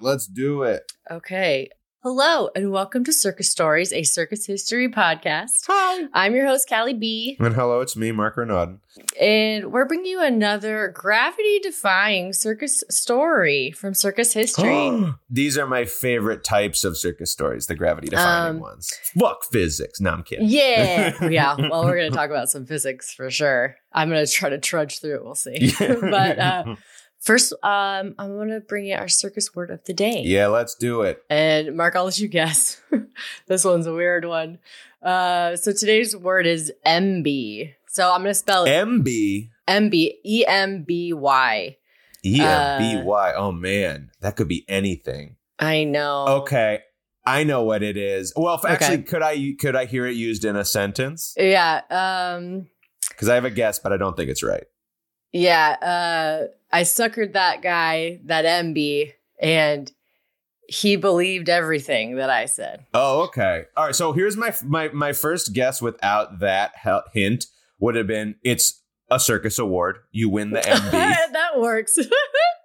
Yeah, let's do it. Okay. Hello, and welcome to Circus Stories, a circus history podcast. Hi. I'm your host, Callie B, And hello, it's me, Mark Renaud. and we're bringing you another gravity defying circus story from circus history. These are my favorite types of circus stories, the gravity defying Um, ones. Fuck physics. No, I'm kidding. yeah. yeah. Well, we're going to talk about some physics for sure. I'm going to try to trudge through it. We'll see. but uh, first, um, I'm going to bring you our circus word of the day. yeah, let's do it. And Mark, I'll let you guess. this one's a weird one. Uh, so today's word is MB. So I'm going to spell it MB. MB, E M B Y. E Uh, M B Y. Oh man, that could be anything. I know. Okay, I know what it is. Well, Okay. actually, could I could I hear it used in a sentence? Yeah. Um, Because I have a guess, but I don't think it's right. Yeah. Uh, I suckered that guy, that MB, and he believed everything that I said. Oh, okay. All right. So here's my my my first guess without that hint would have been it's a circus award. You win the MB. that works.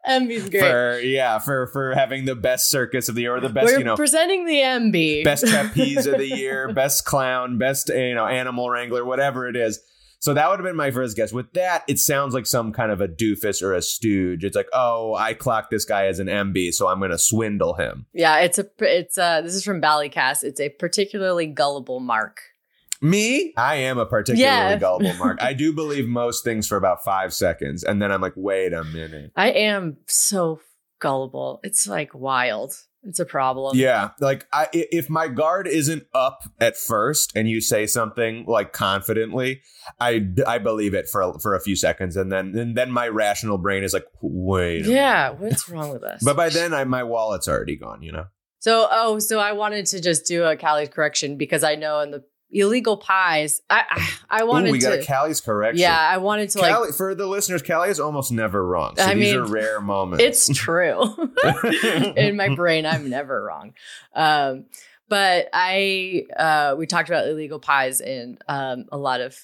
MB's great. for yeah for for having the best circus of the year or the best We're you know presenting the MB. best trapeze of the year best clown best you know animal wrangler whatever it is so that would have been my first guess with that it sounds like some kind of a doofus or a stooge it's like oh i clocked this guy as an mb so i'm gonna swindle him Yeah, it's a it's uh this is from Ballycast. It's a particularly gullible mark. me i am a particularly Yeah. gullible mark i do believe most things for about five seconds and then i'm like wait a minute I am so gullible. It's like wild. It's a problem. Yeah, like I, if my guard isn't up at first, and you say something like confidently, I, I believe it for a, for a few seconds, and then and then my rational brain is like, wait. Yeah, what's wrong with us? But by then, I my wallet's already gone. You know. so oh, so I wanted to just do a Callie's correction because I know in the illegal pies, I I, I wanted Ooh, we got to. a Callie's correction. yeah, I wanted to like. Callie, for the listeners, Callie is almost never wrong. So I these mean, are rare moments. It's true. in my brain, I'm never wrong. Um, but I, uh, we talked about illegal pies, and um, a lot of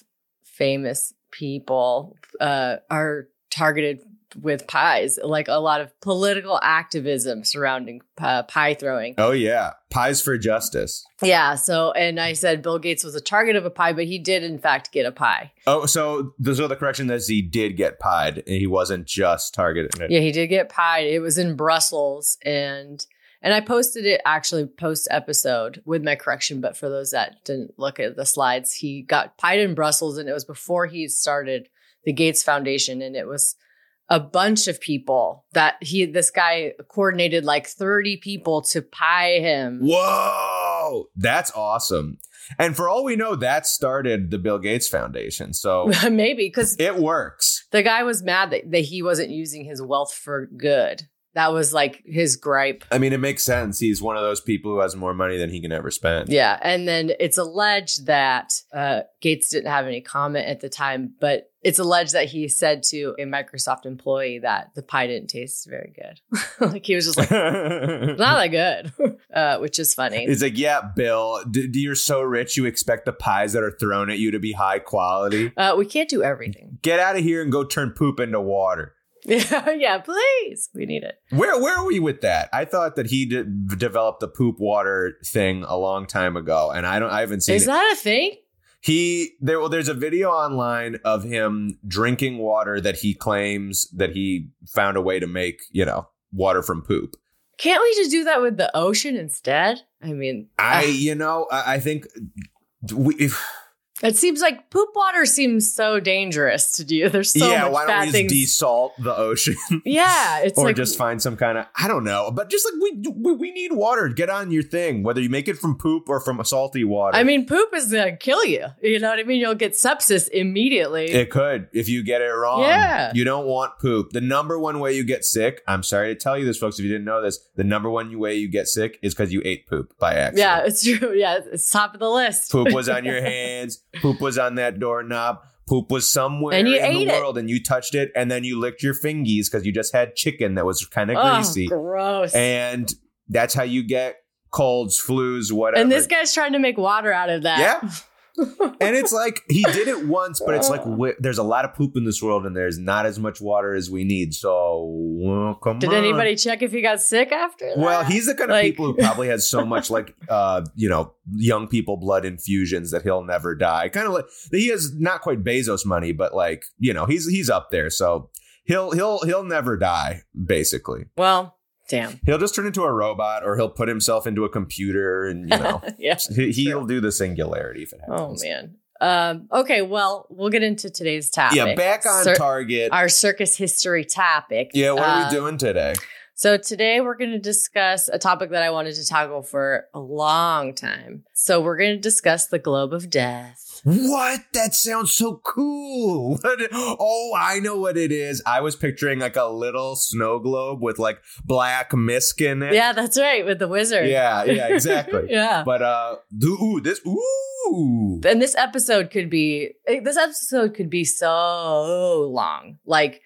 famous people uh, are targeted with pies, like a lot of political activism surrounding uh, pie throwing. Oh yeah, pies for justice. Yeah. So, and I said Bill Gates was a target of a pie, but he did in fact get a pie. Oh, so the so the correction is he did get pied, and he wasn't just targeted. Yeah, he did get pied. It was in Brussels and and I posted it actually post episode with my correction, but for those that didn't look at the slides, he got pied in Brussels and it was before he started the Gates Foundation and it was a bunch of people that he this guy coordinated like 30 people to pie him. Whoa, that's awesome. And for all we know, that started the Bill Gates Foundation. So Maybe because it works. the guy was mad that, that he wasn't using his wealth for good. That was like his gripe. I mean, it makes sense. He's one of those people who has more money than he can ever spend. Yeah. And then it's alleged that uh, Gates didn't have any comment at the time, but it's alleged that he said to a Microsoft employee that the pie didn't taste very good. like he was just like, not that good, uh, which is funny. It's like, yeah, Bill, d- you're so rich, you expect the pies that are thrown at you to be high quality. Uh, we can't do everything. Get out of here and go turn poop into water. Yeah, yeah, please. We need it. Where where are we with that? I thought that he developed the poop water thing a long time ago, and I don't. I haven't seen Is it. that a thing? He there well, there's a video online of him drinking water that he claims that he found a way to make, you know, water from poop. Can't we just do that with the ocean instead? I mean, I you know, I, I think we if, it seems like poop water seems so dangerous to do. There's so yeah, much why bad don't we just things. desalt the ocean yeah, it's or like just find some kind of I don't know, but just like we, we we need water. Get on your thing, whether you make it from poop or from salty water. I mean, poop is gonna kill you. You know what I mean? You'll get sepsis immediately. It could if you get it wrong. Yeah. You don't want poop. The number one way you get sick, I'm sorry to tell you this, folks, if you didn't know this, the number one way you get sick is because you ate poop by accident. yeah, it's true. Yeah, it's top of the list. Poop was on your hands, poop was on that doorknob, poop was somewhere And you in ate the it. world, and you touched it, and then you licked your fingies because you just had chicken that was kind of oh, greasy. gross. And that's how you get colds, flus, whatever. And this guy's trying to make water out of that. Yeah. and it's like he did it once, but it's like wh- there's a lot of poop in this world, and there's not as much water as we need. So well, come Did on. anybody check if he got sick after that? Well, he's the kind of people who probably has so much like uh, you know, young people blood infusions that he'll never die. Kind of like he has not quite Bezos money, but like, you know, he's he's up there. So he'll he'll he'll never die, basically. Well, damn. He'll just turn into a robot or he'll put himself into a computer and you know yeah. he, he'll do the singularity if it happens. Oh man. Um, okay, well, we'll get into today's topic. Yeah, back on Cir- target. Our circus history topic. yeah, what are Uh, we doing today? So today we're going to discuss a topic that I wanted to tackle for a long time. So we're going to discuss the globe of death. What? That sounds so cool. Oh, I know what it is. I was picturing like a little snow globe with like black mist in it. Yeah, that's right, with the wizard. Yeah, yeah, exactly. yeah. But uh ooh, this ooh. And this episode could be eh, this episode could be so long. Like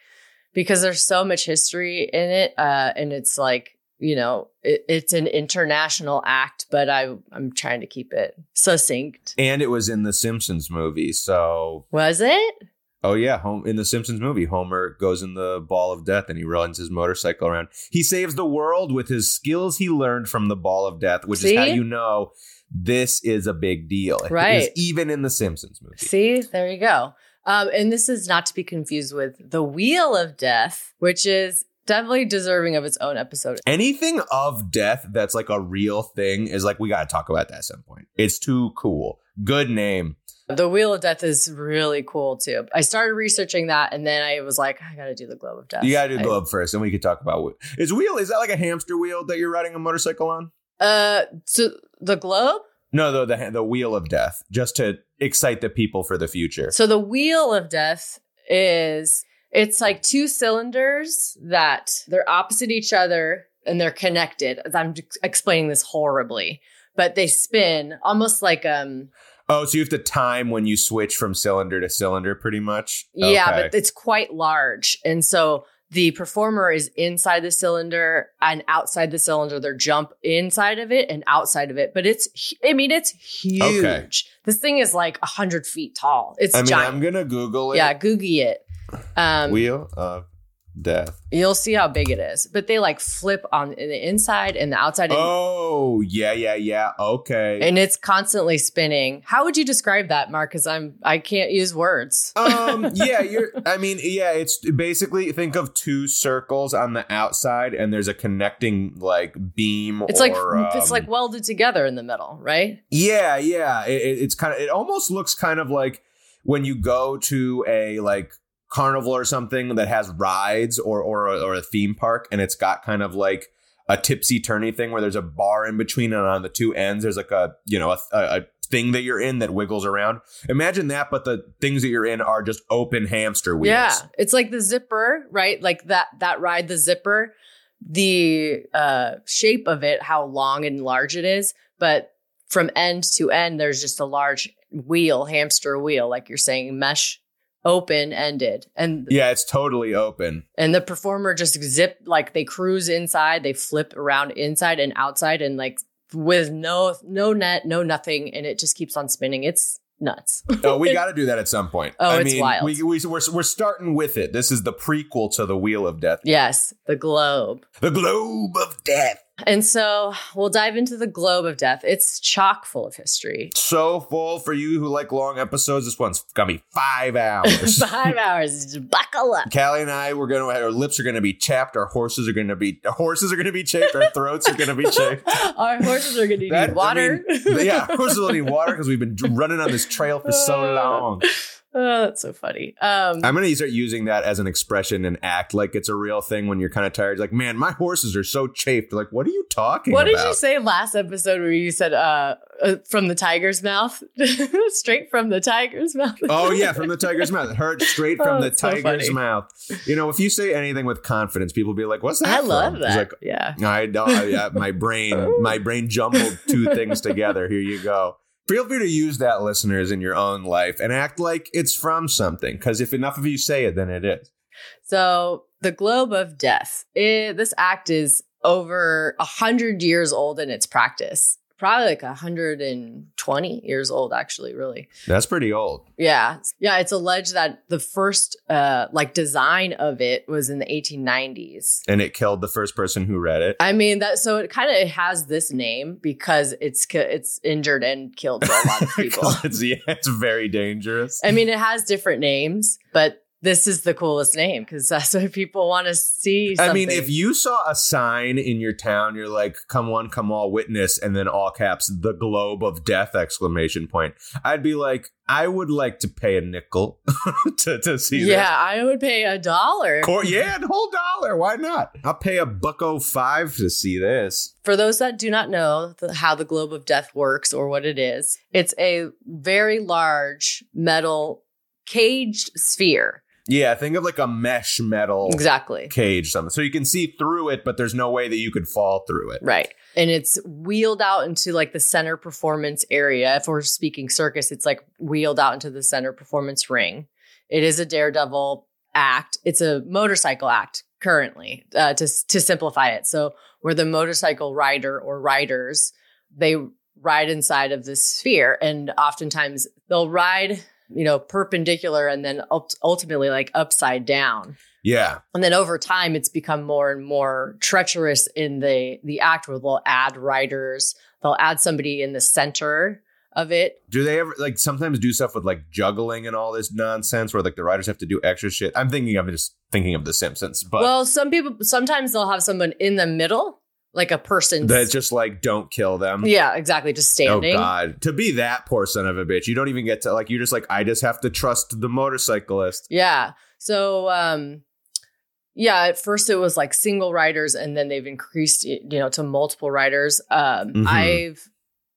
because there's so much history in it uh and it's like you know it, it's an international act but i i'm trying to keep it succinct And it was in the Simpsons movie. So was it oh yeah, home in the Simpsons movie, Homer goes in the ball of death and he runs his motorcycle around. He saves the world with his skills he learned from the ball of death, which is how you know this is a big deal. Right. even in the Simpsons movie. see there you go um and this is not to be confused with the wheel of death which is definitely deserving of its own episode anything of death that's like a real thing is like we got to talk about that at some point. It's too cool. Good name. the wheel of death is really cool too i started researching that and then i was like i gotta do the globe of death You got to do I- globe first, and we could talk about what is wheel. Is that like a hamster wheel that you're riding a motorcycle on? uh so the globe No, the the, the wheel of death, just to excite the people for the future. So the wheel of death is it's like two cylinders that they're opposite each other and they're connected. I'm explaining this horribly, but they spin almost like um Oh, so you have to time when you switch from cylinder to cylinder, pretty much. yeah, but it's quite large. And so the performer is inside the cylinder and outside the cylinder they jump inside of it and outside of it but it's I mean it's huge Okay. this thing is like 100 feet tall it's I mean, giant I'm gonna Google it. yeah googie it um wheel of death. You'll see how big it is, but they like flip on the inside and the outside, and, Oh, yeah, yeah, yeah. Okay. and it's constantly spinning. How would you describe that, Mark? Because I'm I can't use words. um yeah you're i mean yeah it's basically think of two circles on the outside and there's a connecting like beam It's or, like it's um, like welded together in the middle, right? yeah yeah it- it's kind of it almost looks kind of like when you go to a like carnival or something that has rides or or or a theme park and it's got kind of like a tipsy turny thing where there's a bar in between and on the two ends there's like a you know a, a thing that you're in that wiggles around imagine that but the things that you're in are just open hamster wheels Yeah, it's like the zipper, right? Like that that ride, the zipper, the uh, shape of it, how long and large it is, but from end to end, there's just a large wheel, hamster wheel, like you're saying, mesh open ended, and Yeah, it's totally open. and the performer just zip like they cruise inside, they flip around inside and outside, and like with no no net, no nothing, and it just keeps on spinning. It's nuts. Oh, we got to do that at some point. Oh, I it's mean, wild. We, we, we're, we're starting with it. This is the prequel to the Wheel of Death. yes, the globe. The Globe of Death. And so we'll dive into the globe of death. It's chock full of history. So full for you who like long episodes. This one's gonna be five hours. Five hours. Just buckle up. Callie and I, we're gonna our lips are gonna be chapped. Our horses are gonna be our horses are gonna be chafed. Our throats are gonna be chafed. Our horses are going to That- need water. I mean, yeah, horses will need water because we've been running on this trail for so uh, long. Oh, that's so funny. Um, I'm gonna start using that as an expression and act like it's a real thing when you're kind of tired. Like, man, my horses are so chafed. Like, what are you talking what about? did you say last episode where you said uh, uh from the tiger's mouth? Straight from the tiger's mouth. Oh yeah, from the tiger's mouth. Heard straight from Oh, the it's so tiger's mouth. You know, if you say anything with confidence, people be like, "What's that?" I from?" love that. like, yeah. I, my brain, my brain jumbled two things together. Here you go. Feel free to use that, listeners, in your own life and act like it's from something. Because if enough of you say it, then it is. So the globe of death. It, this act is over a hundred years old in its practice. Probably like 120 years old, actually, really. That's pretty old. Yeah. Yeah. It's alleged that the first uh like design of it was in the 1890s. And it killed the first person who read it. I mean that so it kind of has this name because it's it's injured and killed a lot of people. it's, yeah, it's very dangerous. I mean it has different names, but this is the coolest name because that's what people want to see. I mean, if you saw a sign in your town, you're like, "Come one, come all, witness," and then all caps, "The globe of death!" exclamation point. I'd be like, I would like to pay a nickel to to see that." yeah, I would pay a dollar. Cor- yeah, the whole dollar. Why not? I'll pay a bucko oh five to see this. For those that do not know the, how the globe of death works or what it is, it's a very large metal caged sphere. Yeah, think of like a mesh metal Exactly. cage, something, so you can see through it, but there's no way that you could fall through it. Right. And it's wheeled out into like the center performance area. If we're speaking circus, it's like wheeled out into the center performance ring. It is a daredevil act. It's a motorcycle act currently uh, to, to simplify it. So where the motorcycle rider or riders, they ride inside of this sphere and oftentimes they'll ride, you know, perpendicular and then ult- ultimately like upside down. Yeah, And then over time, it's become more and more treacherous in the the act where they'll add writers, they'll add somebody in the center of it. Do they ever like sometimes do stuff with like juggling and all this nonsense where like the writers have to do extra shit? I'm thinking of just thinking of The Simpsons, but well, some people sometimes they'll have someone in the middle, like a person. that's just like don't kill them. yeah, exactly, just standing. Oh god, to be that poor son of a bitch, you don't even get to like. You're just like, I just have to trust the motorcyclist. Yeah. So um yeah, at first it was like single riders and then they've increased you know to multiple riders. Um Mhm. I've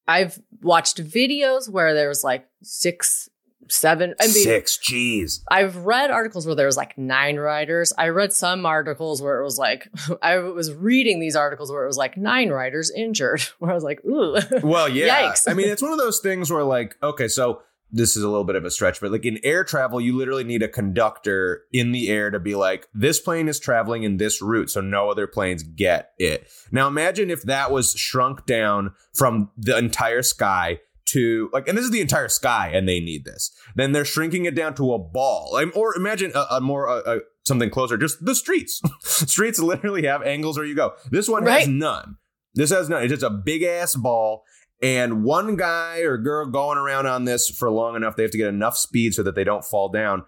I've watched videos where there's like 6 7 I mean Six, jeez. I've read articles where there was like 9 riders. I read some articles where it was like I was reading these articles where it was like 9 riders injured where I was like, "Ooh." Well, yeah. Yikes. I mean, it's one of those things where like, okay, so this is a little bit of a stretch, but like in air travel, you literally need a conductor in the air to be like, this plane is traveling in this route, so no other planes get it. Now imagine if that was shrunk down from the entire sky to like, and this is the entire sky, and they need this. Then they're shrinking it down to a ball, like, or imagine a, a more uh, uh, something closer, just the streets. streets literally have angles where you go. This one has none. This has none. It's just a big ass ball. And one guy or girl going around on this for long enough, they have to get enough speed so that they don't fall down.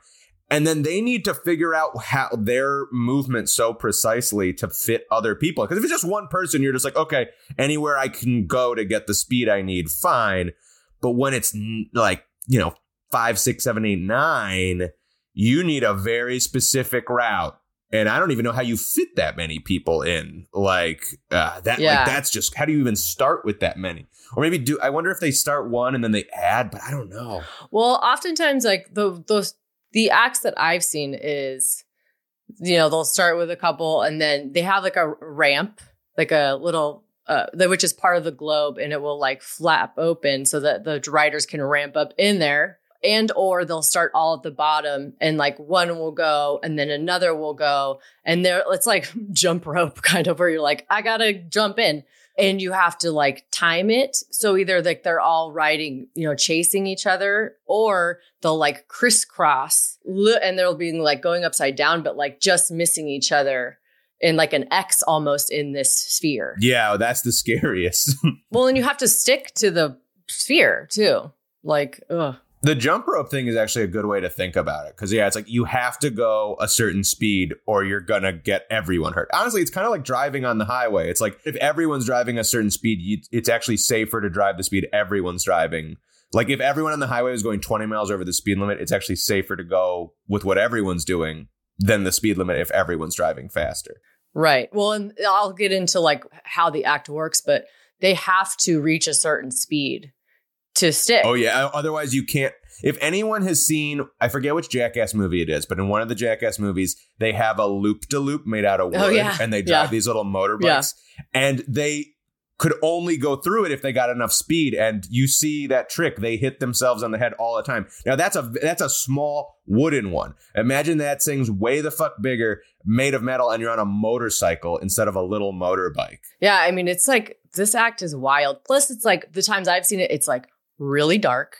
And then they need to figure out how their movement so precisely to fit other people. Because if it's just one person, you're just like, okay, anywhere I can go to get the speed I need, fine. But when it's like, you know, five, six, seven, eight, nine, you need a very specific route. And I don't even know how you fit that many people in. Like uh, that. Yeah. Like that's just how do you even start with that many? Or maybe do I wonder if they start one and then they add, but I don't know. Well, oftentimes, like the those the acts that I've seen is, you know, they'll start with a couple and then they have like a ramp, like a little, uh, that which is part of the globe, and it will like flap open so that the riders can ramp up in there. And or they'll start all at the bottom, and like one will go, and then another will go, and there it's like jump rope kind of where you're like, I gotta jump in, and you have to like time it. So either like they're all riding you know chasing each other or they'll like crisscross and they'll be like going upside down but like just missing each other in like an x almost in this sphere Yeah, that's the scariest. well and you have to stick to the sphere too like ugh. The jump rope thing is actually a good way to think about it because yeah, it's like you have to go a certain speed or you're gonna get everyone hurt. Honestly, it's kind of like driving on the highway. It's like if everyone's driving a certain speed, you, it's actually safer to drive the speed everyone's driving. Like if everyone on the highway is going 20 miles over the speed limit, it's actually safer to go with what everyone's doing than the speed limit if everyone's driving faster. Right well and i'll get into like how the act works but they have to reach a certain speed to stick Oh yeah, otherwise you can't. If anyone has seen, I forget which Jackass movie it is, but in one of the Jackass movies, they have a loop de loop made out of oh, wood, Oh, yeah. and they drive Yeah. these little motorbikes, Yeah. and they could only go through it if they got enough speed. And you see that trick; they hit themselves on the head all the time. Now that's a that's a small wooden one. Imagine that thing's way the fuck bigger, made of metal, and you're on a motorcycle instead of a little motorbike. Yeah, I mean, it's like this act is wild. Plus, it's like the times I've seen it, it's like really dark,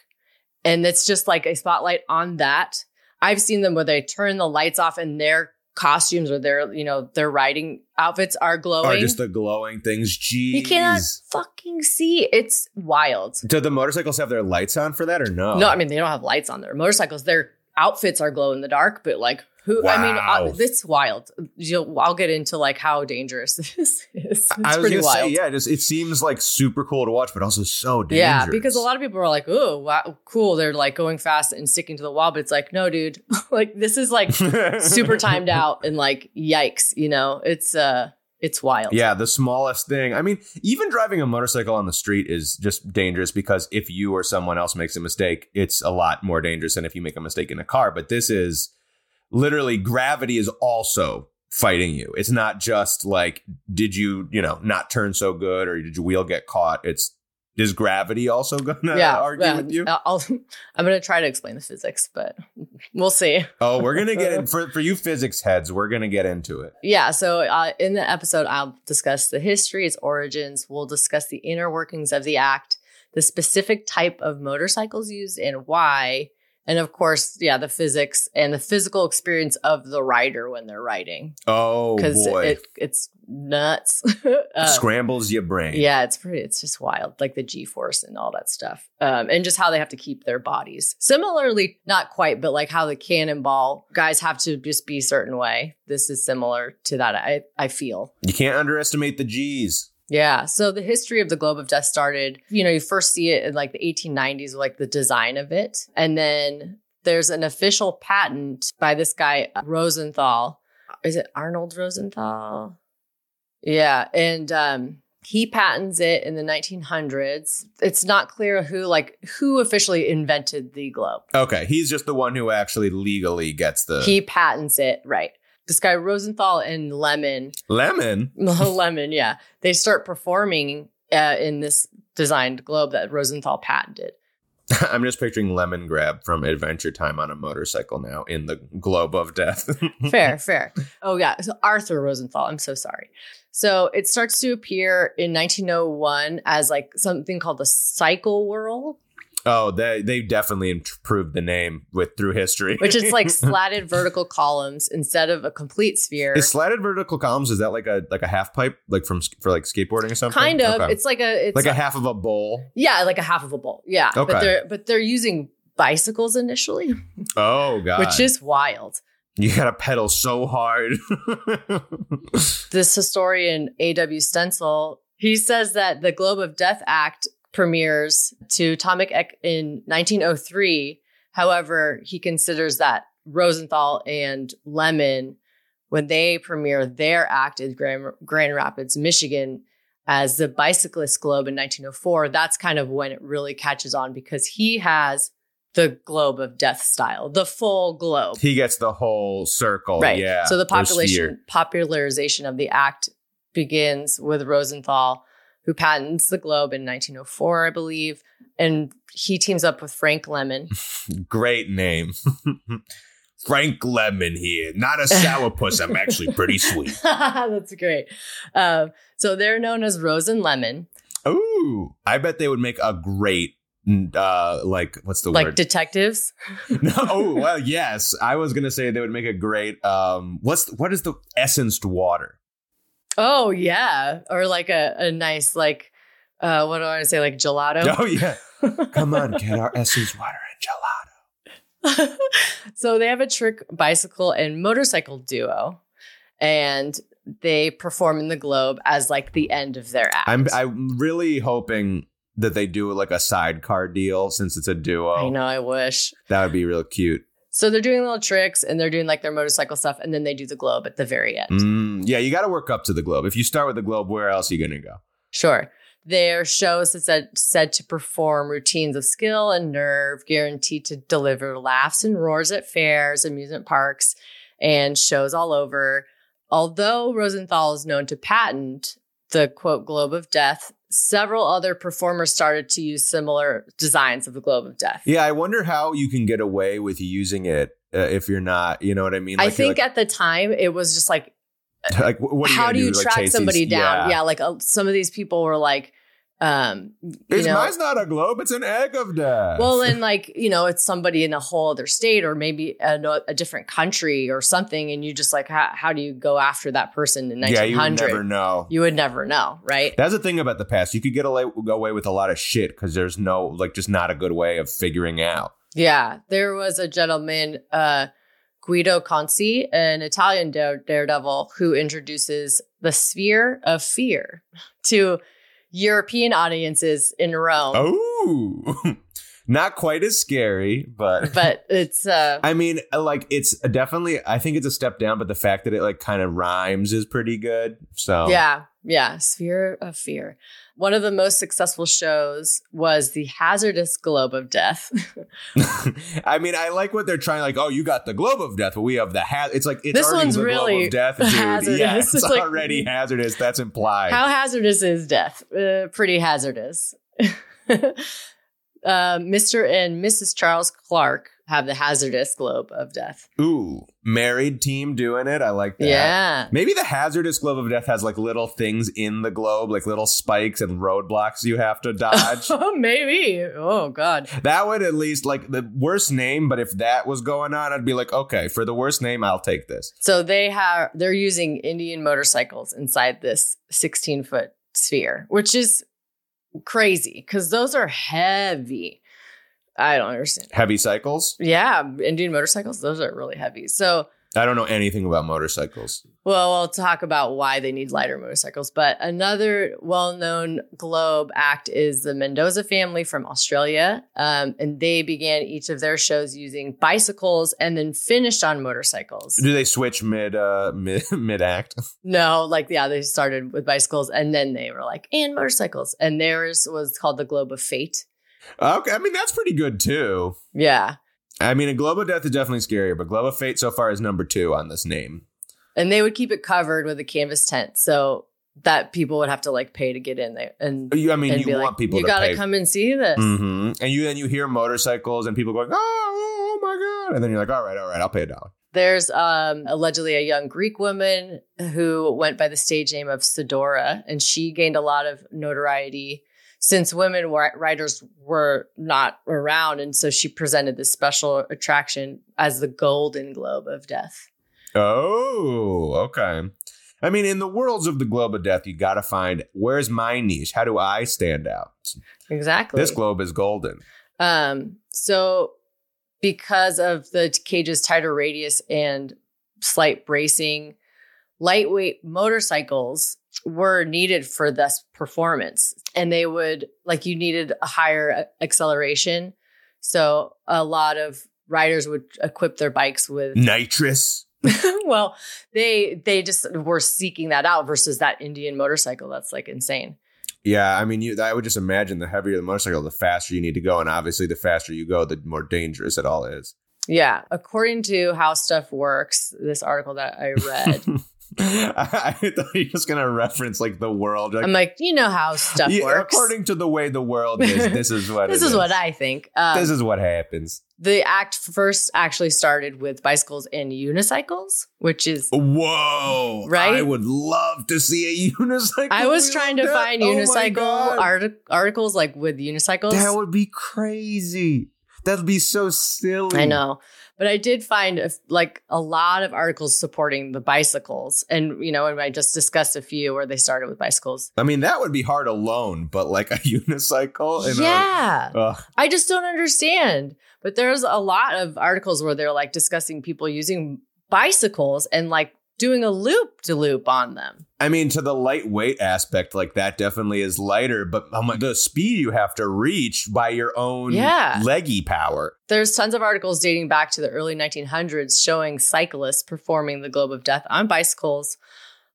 and it's just like a spotlight on that. I've seen them where they turn the lights off and their costumes or their you know their riding outfits are glowing. Or just the glowing things. Jeez. you cannot fucking see. It's wild. Do the motorcycles have their lights on for that or no? No, I mean they don't have lights on their motorcycles. Their outfits are glow in the dark, but like who? I mean, Wow. uh, it's wild. You'll, I'll get into like how dangerous this is. It's I was pretty wild. say, yeah, just it seems like super cool to watch, but also so dangerous. Yeah, because a lot of people are like, "Oh, wow, cool." They're like going fast and sticking to the wall, but it's like, no, dude. like this is like super timed out and like, yikes. You know, it's uh, it's wild. Yeah, the smallest thing. I mean, even driving a motorcycle on the street is just dangerous because if you or someone else makes a mistake, it's a lot more dangerous than if you make a mistake in a car. But this is literally gravity is also fighting you. It's not just like, did you, you know, not turn so good or did your wheel get caught? It's, is gravity also going to yeah. argue yeah. with you? I'll, I'm gonna try to explain the physics, but we'll see. Oh, we're going to get in for, for you physics heads. We're going to get into it. Yeah. So uh, in the episode, I'll discuss the history, its origins. We'll discuss the inner workings of the act, the specific type of motorcycles used and why. And of course, yeah, the physics and the physical experience of the rider when they're riding. Oh Because boy. it, it's nuts. Uh, Scrambles your brain. yeah, it's pretty, it's just wild. Like the G force and all that stuff. Um, and just how they have to keep their bodies. Similarly, not quite, but like how the cannonball guys have to just be a certain way. This is similar to that, I, I feel. You can't underestimate the G's. Yeah. So the history of the Globe of Death started, you know, you first see it in like the 1890s, like the design of it. And then there's an official patent by this guy, Rosenthal. Is it Arnold Rosenthal? Yeah. And um, he patents it in the 1900s. It's not clear who, like, who officially invented the globe. Okay, he's just the one who actually legally gets the He patents it, right. This guy Rosenthal and Lemon lemon. Lemon, yeah. They start performing uh, in this designed globe that Rosenthal patented. I'm just picturing Lemongrab from Adventure Time on a motorcycle now in the globe of death. Fair, fair. Oh, yeah. So Arthur Rosenthal. I'm so sorry. So it starts to appear in 1901 as like something called the cycle whirl, oh, they they definitely improved the name with through history. which is like slatted vertical columns instead of a complete sphere. is slatted vertical columns. Is that like a like a half pipe, like from for like skateboarding or something? kind of. Okay. It's like a it's like a half of a bowl. yeah, like a half of a bowl. Yeah, Okay. but they're but they're using bicycles initially, Oh god, which is wild. you gotta pedal so hard. this historian A.W. Stencell, he says that the Globe of Death Act premieres to Atomic Ec in 1903. However, he considers that Rosenthal and Lemon, when they premiere their act in Grand, Grand Rapids, Michigan, as the Bicyclist Globe in 1904, that's kind of when it really catches on because he has the Globe of Death style, the full globe. he gets the whole circle. Right. Yeah. So the population popularization of the act begins with Rosenthal, who patents the globe in 1904, I believe, and he teams up with Frank Lemon. Great name. Frank Lemon here. Not a sourpuss. I'm actually pretty sweet. That's great. Um, so they're known as Rose and Lemon, Ooh. I bet they would make a great uh like what's the word? like word? detectives. no, oh well, yes. I was gonna say they would make a great um what's what is the essenced water? Oh yeah, or like a, a nice like uh, what do I want to say like gelato. Oh yeah. Come on, get our essenced water and gelato. so they have a trick bicycle and motorcycle duo, and they perform in the globe as like the end of their act. I'm I'm really hoping that they do like a sidecar deal since it's a duo. I know. I wish. That would be real cute. So they're doing little tricks and they're doing like their motorcycle stuff, and then they do the globe at the very end. Mm, yeah, you got to work up to the globe. If you start with the globe, where else are you gonna go? Sure. Their shows is said, said to perform routines of skill and nerve, guaranteed to deliver laughs and roars at fairs, amusement parks, and shows all over. Although Rosenthal is known to patent the quote globe of death. Several other performers started to use similar designs of the globe of death. Yeah, I wonder how you can get away with using it uh, if you're not, you know what I mean? I Like, you're think at the time it was just like, like, like, what you how do you Like, track somebody down? Yeah. Yeah, like uh, some of these people were like, um, you It's know, mine's not a globe; it's an egg of death. well, and like you know, it's somebody in a whole other state or maybe a, a different country or something, and you just like, how, how do you go after that person in yeah, you would 1900? never know. You would never know, right? That's the thing about the past. You could get away, go away with a lot of shit because there's no, like, just not a good way of figuring out. Yeah, there was a gentleman, uh, Guido Conci, an Italian dare- daredevil, who introduces the sphere of fear to European audiences in Rome. Oh, not quite as scary, but But it's uh, I mean, like, it's definitely. I think it's a step down, but the fact that it like kind of rhymes is pretty good. So yeah, yeah, sphere of fear. One of the most successful shows was the Hazardous Globe of Death. I mean, I like what they're trying. Like, oh, you got the globe of death, but we have the ha- It's like it's This already one's the really globe of death, dude. hazardous. Yeah, it's, It's like- already hazardous. That's implied. How hazardous is death? Uh, pretty hazardous. uh, Mr. and Mrs. Charles Clark have the hazardous globe of death. Ooh, married team doing it. I like that. Yeah. Maybe the hazardous globe of death has like little things in the globe, like little spikes and roadblocks you have to dodge. Oh, maybe. Oh, God. that would at least like the worst name, but if that was going on, I'd be like, okay, for the worst name, I'll take this. So they have they're using Indian motorcycles inside this 16 foot sphere, which is crazy because those are heavy. I don't understand. Heavy cycles. Yeah, Indian motorcycles, those are really heavy. So I don't know anything about motorcycles. Well, we'll talk about why they need lighter motorcycles. But another well known Globe act is the Mendoza family from Australia. Um, and they began each of their shows using bicycles and then finished on motorcycles. Do they switch mid uh mid mid act? No, like, yeah, they started with bicycles and then they were like, and motorcycles. And theirs was called the Globe of Fate. Okay, I mean that's pretty good too. Yeah. I mean, a globe of death is definitely scarier, but globe of fate so far is number two on this name. And they would keep it covered with a canvas tent. So that people would have to like pay to get in there. And, You, I mean, you want like, people you to gotta pay. come and see this. hmm And you then you hear motorcycles and people going, oh, oh, oh my god, and then you're like, all right, all right, I'll pay a dollar. There's um, allegedly a young Greek woman who went by the stage name of Sidora, and she gained a lot of notoriety since women writers were not around. And so she presented this special attraction as the Golden Globe of Death. Oh, okay. I mean, in the worlds of the globe of death, you got to find where's my niche? How do I stand out? Exactly. This globe is golden. Um, so because of the cage's tighter radius and slight bracing, lightweight motorcycles were needed for this performance. And they would like you needed a higher acceleration. So a lot of riders would equip their bikes with Nitrous. well, they they just were seeking that out versus that Indian motorcycle. That's like insane. Yeah, I mean, you. I would just imagine the heavier the motorcycle, the faster you need to go, and obviously, the faster you go, the more dangerous it all is. Yeah. According to how stuff works, this article that I read, I, I thought you were just gonna reference like the world. Like, I'm like, you know how stuff yeah, works. according to the way the world is, this is what. this it is what I think. Um, this is what happens. the act first actually started with bicycles and unicycles, which is Whoa! Right? I would love to see a unicycle. I was trying to death. find Oh unicycle arti- articles like with unicycles. That would be crazy. That'd be so silly. I know. But I did find a, like a lot of articles supporting the bicycles. And, you know, and I just discussed a few where they started with bicycles. I mean, that would be hard alone, but like a unicycle. a- yeah. I just don't understand. But there's a lot of articles where they're like discussing people using bicycles and like doing a loop to loop on them. I mean, to the lightweight aspect, like that definitely is lighter, but oh the speed you have to reach by your own Yeah. leggy power. There's tons of articles dating back to the early 1900s showing cyclists performing the Globe of Death on bicycles.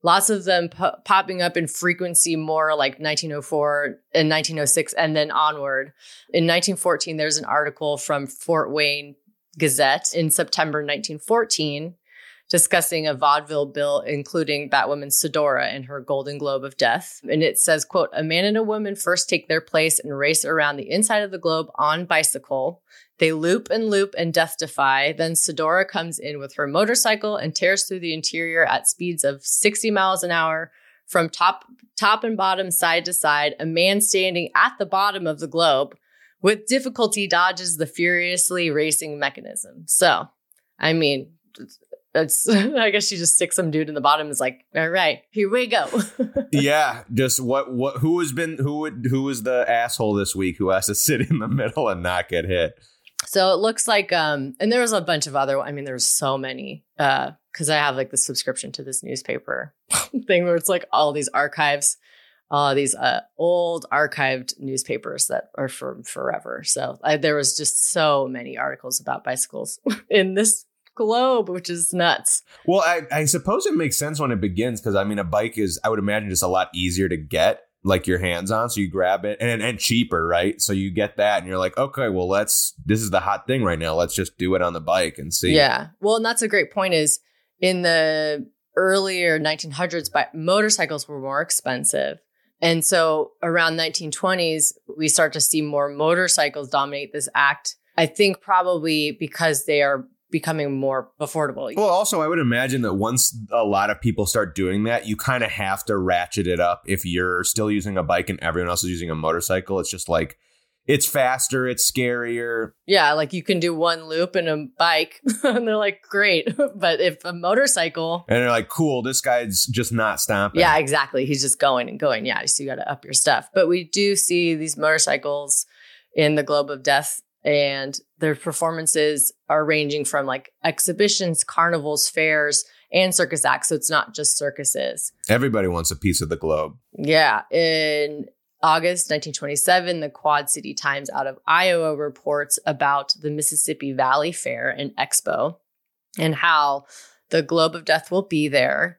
Lots of them po- popping up in frequency more like 1904 and 1906 and then onward. In 1914, there's an article from Fort Wayne Gazette in September 1914 discussing a vaudeville bill including Batwoman Sedora and her Golden Globe of Death. And it says, quote, a man and a woman first take their place and race around the inside of the globe on bicycle. They loop and loop and death defy. Then Sedora comes in with her motorcycle and tears through the interior at speeds of 60 miles an hour from top top and bottom side to side. A man standing at the bottom of the globe with difficulty dodges the furiously racing mechanism. So, I mean, it's I guess she just sticks some dude in the bottom. Is like, all right, here we go. yeah, just what what who has been who would who was the asshole this week who has to sit in the middle and not get hit? So it looks like, um, and there was a bunch of other. I mean, there's so many. Uh, because I have like the subscription to this newspaper thing where it's like all these archives, all these uh, old archived newspapers that are from forever. So I, there was just so many articles about bicycles in this globe, which is nuts. Well, I, I suppose it makes sense when it begins because I mean, a bike is, I would imagine, just a lot easier to get like your hands on. So you grab it and, and cheaper, right? So you get that and you're like, okay, well, let's, this is the hot thing right now. Let's just do it on the bike and see. Yeah. Well, and that's a great point is in the earlier 1900s, but motorcycles were more expensive. And so around 1920s, we start to see more motorcycles dominate this act. I think probably because they are becoming more affordable. Well, also, I would imagine that once a lot of people start doing that, you kind of have to ratchet it up. If you're still using a bike and everyone else is using a motorcycle, it's just like it's faster, it's scarier. Yeah, like you can do one loop in a bike, and they're like, great. but if a motorcycle, and they're like, cool, this guy's just not stopping. Yeah, exactly. He's just going and going. Yeah, so you got to up your stuff. But we do see these motorcycles in the Globe of Death, and their performances are ranging from like exhibitions, carnivals, fairs, and circus acts. So it's not just circuses. Everybody wants a piece of the globe. Yeah. In August 1927, the Quad City Times out of Iowa reports about the Mississippi Valley Fair and Expo and how the Globe of Death will be there.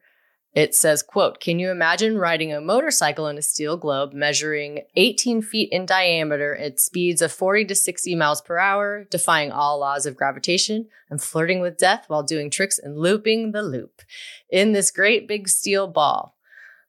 It says, quote, can you imagine riding a motorcycle in a steel globe measuring 18 feet in diameter at speeds of 40 to 60 miles per hour, defying all laws of gravitation and flirting with death while doing tricks and looping the loop in this great big steel ball?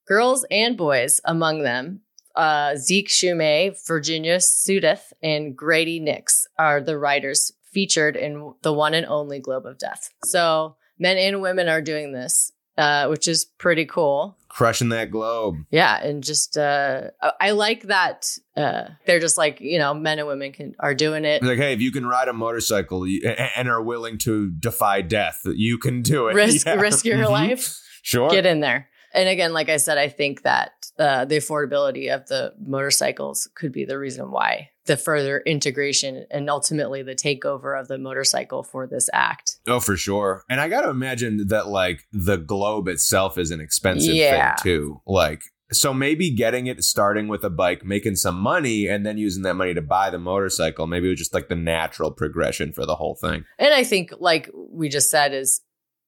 Girls and boys among them uh, Zeke Shumay, Virginia Sudeth, and Grady Nix are the writers featured in the one and only Globe of Death. So men and women are doing this, uh, which is pretty cool. Crushing that globe. Yeah, and just uh, I like that uh, they're just like you know men and women can are doing it. Like, hey, if you can ride a motorcycle and are willing to defy death, you can do it. Risk yeah. risk your mm-hmm. life. Sure, get in there. And again, like I said, I think that uh, the affordability of the motorcycles could be the reason why the further integration and ultimately the takeover of the motorcycle for this act. Oh, for sure. And I got to imagine that like the globe itself is an expensive yeah. thing too. Like, so maybe getting it starting with a bike, making some money, and then using that money to buy the motorcycle, maybe it was just like the natural progression for the whole thing. And I think, like we just said, is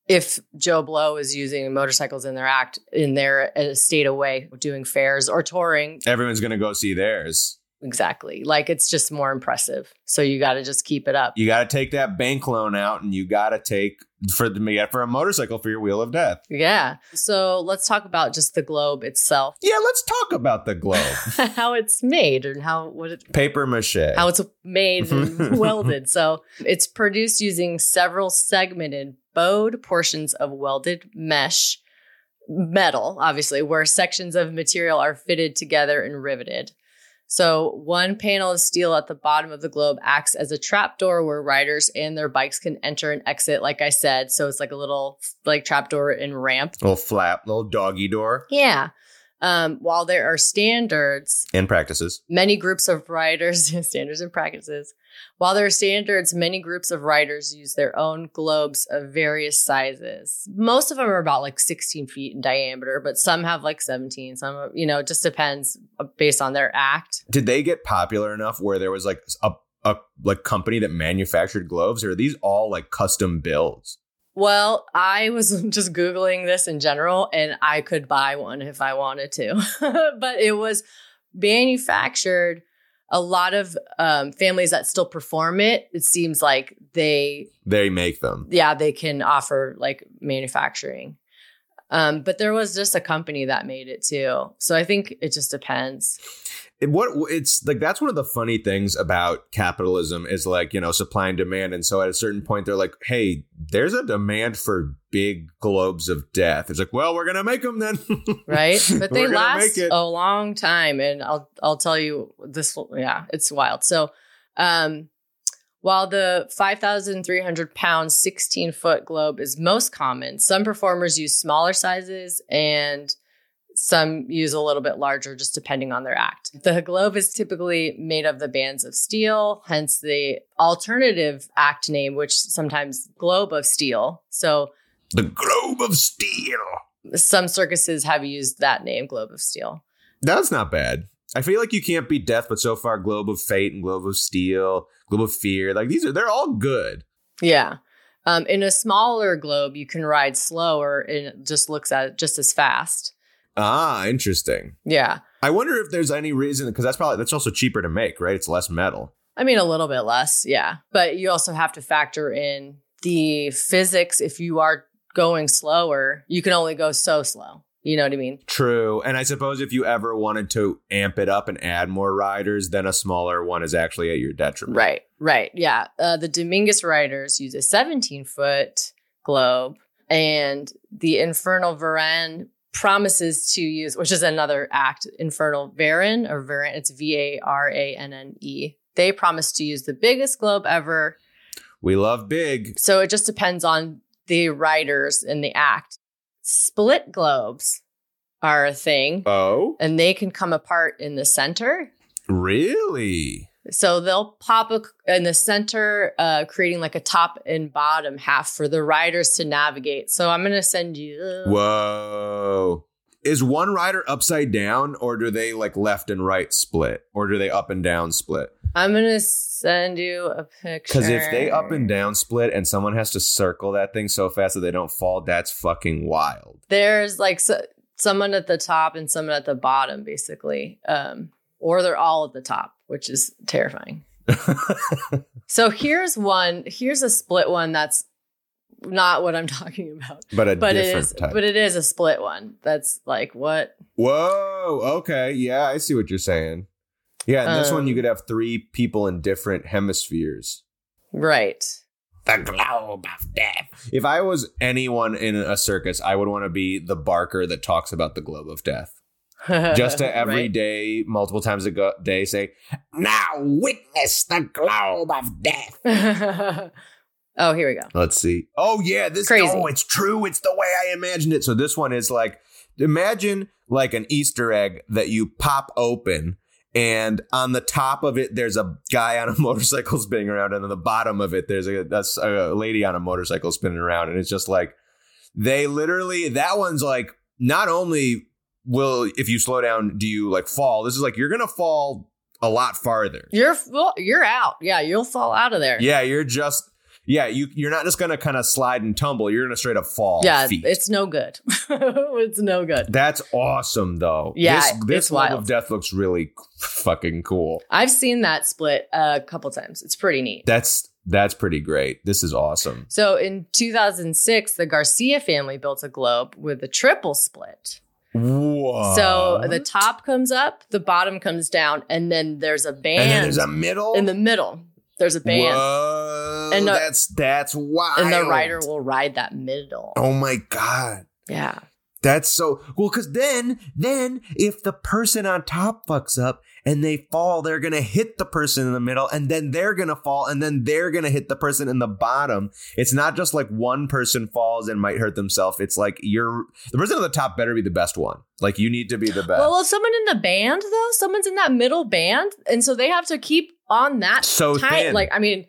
if Joe Blow is using motorcycles in their act in their uh, state away doing fairs or touring, everyone's going to go see theirs. Exactly. Like it's just more impressive. So you got to just keep it up. You got to take that bank loan out and you got to take for the for a motorcycle for your wheel of death. Yeah. So let's talk about just the globe itself. Yeah, let's talk about the globe. how it's made and how what it paper mache. How it's made and welded. So it's produced using several segmented bowed portions of welded mesh metal, obviously, where sections of material are fitted together and riveted. So, one panel of steel at the bottom of the globe acts as a trapdoor where riders and their bikes can enter and exit, like I said. So, it's like a little like trapdoor and ramp. Little flap, little doggy door. Yeah. Um, while there are standards and practices, many groups of riders, standards and practices, while there are standards, many groups of riders use their own globes of various sizes. Most of them are about like 16 feet in diameter, but some have like 17. Some, you know, it just depends uh, based on their act. Did they get popular enough where there was like a, a like company that manufactured gloves, or are these all like custom builds? Well, I was just Googling this in general and I could buy one if I wanted to, but it was manufactured a lot of um, families that still perform it, it seems like they, They make them. yeah, they can offer like manufacturing. Um, but there was just a company that made it too. So I think it just depends. What it's like that's one of the funny things about capitalism is like you know supply and demand and so at a certain point they're like hey there's a demand for big globes of death it's like well we're gonna make them then right? But they last a long time, and I'll I'll tell you this. Yeah, it's wild. So, um, while the five thousand three hundred pound, sixteen foot globe is most common, some performers use smaller sizes and some use a little bit larger, just depending on their act. The globe is typically made of the bands of steel, hence the alternative act name, which sometimes globe of steel. So the globe of steel some circuses have used that name, globe of steel. that's not bad i feel like you can't beat death but so far globe of fate and globe of steel globe of fear like these are they're all good Yeah. Um, in a smaller globe, you can ride slower and it just looks at it just as fast. Ah interesting Yeah. i wonder if there's any reason because that's probably that's also cheaper to make right it's less metal I mean, a little bit less. Yeah. But you also have to factor in the physics. If you are going slower, you can only go so slow. You know what I mean? True. And I suppose if you ever wanted to amp it up and add more riders, then a smaller one is actually at your detriment. Right. Right. Yeah. Uh, the Dominguez riders use a 17 foot globe, and the Infernal Varanne promises to use, which is another act, Infernal Varanne or Varan. It's V A R A N N E. They promise to use the biggest globe ever. We love big. So it just depends on the riders in the act. Split globes are a thing, Oh, and they can come apart in the center. really? So they'll pop a, in the center, uh, creating like a top and bottom half for the riders to navigate. So I'm going to send you. Whoa. Is one rider upside down or do they like left and right split or do they up and down split? I'm going to send you a picture. Because if they up and down split and someone has to circle that thing so fast that they don't fall, that's fucking wild. there's like so, someone at the top and someone at the bottom, basically, um, or they're all at the top, which is terrifying. So here's one. Here's a split one that's not what I'm talking about. but a But different is, type. but it is a split one. That's like what Whoa. Okay. Yeah, I see what you're saying. Yeah, and this one Um, you could have three people in different hemispheres. right. The globe of death. If I was anyone in a circus, I would want to be the barker that talks about the globe of death. Just to every Right. day, multiple times a go- day, say, "Now witness the globe of death." oh, here we go. Let's see. Oh yeah, this Crazy. Oh, it's true. It's the way I imagined it. So this one is like imagine like an Easter egg that you pop open and on the top of it there's a guy on a motorcycle spinning around and on the bottom of it there's a that's a lady on a motorcycle spinning around and it's just like they literally that one's like not only will if you slow down do you like fall this is like you're to fall a lot farther. You're well, you're out. Yeah, you'll fall out of there. Yeah, you're just yeah, you you're not just gonna kind of slide and tumble. You're gonna straight up fall. Yeah, feet. it's no good. it's no good. That's awesome though. Yeah, this, this wild. of death looks really fucking cool. I've seen that split a couple times. It's pretty neat. That's that's pretty great. This is awesome. So in 2006, the Garcia family built a globe with a triple split. Whoa. So the top comes up, the bottom comes down, and then there's a band and then there's a middle in the middle. There's a band, Whoa, And the- that's that's wild. and the rider will ride that middle. Oh my god. Yeah. That's so well because then, then if the person on top fucks up and they fall, they're gonna hit the person in the middle, and then they're gonna fall, and then they're gonna hit the person in the bottom. It's not just like one person falls and might hurt themselves. It's like you're the person at the top better be the best one. Like you need to be the best. Well, well, someone in the band though, someone's in that middle band, and so they have to keep on that So tight, thin. like I mean,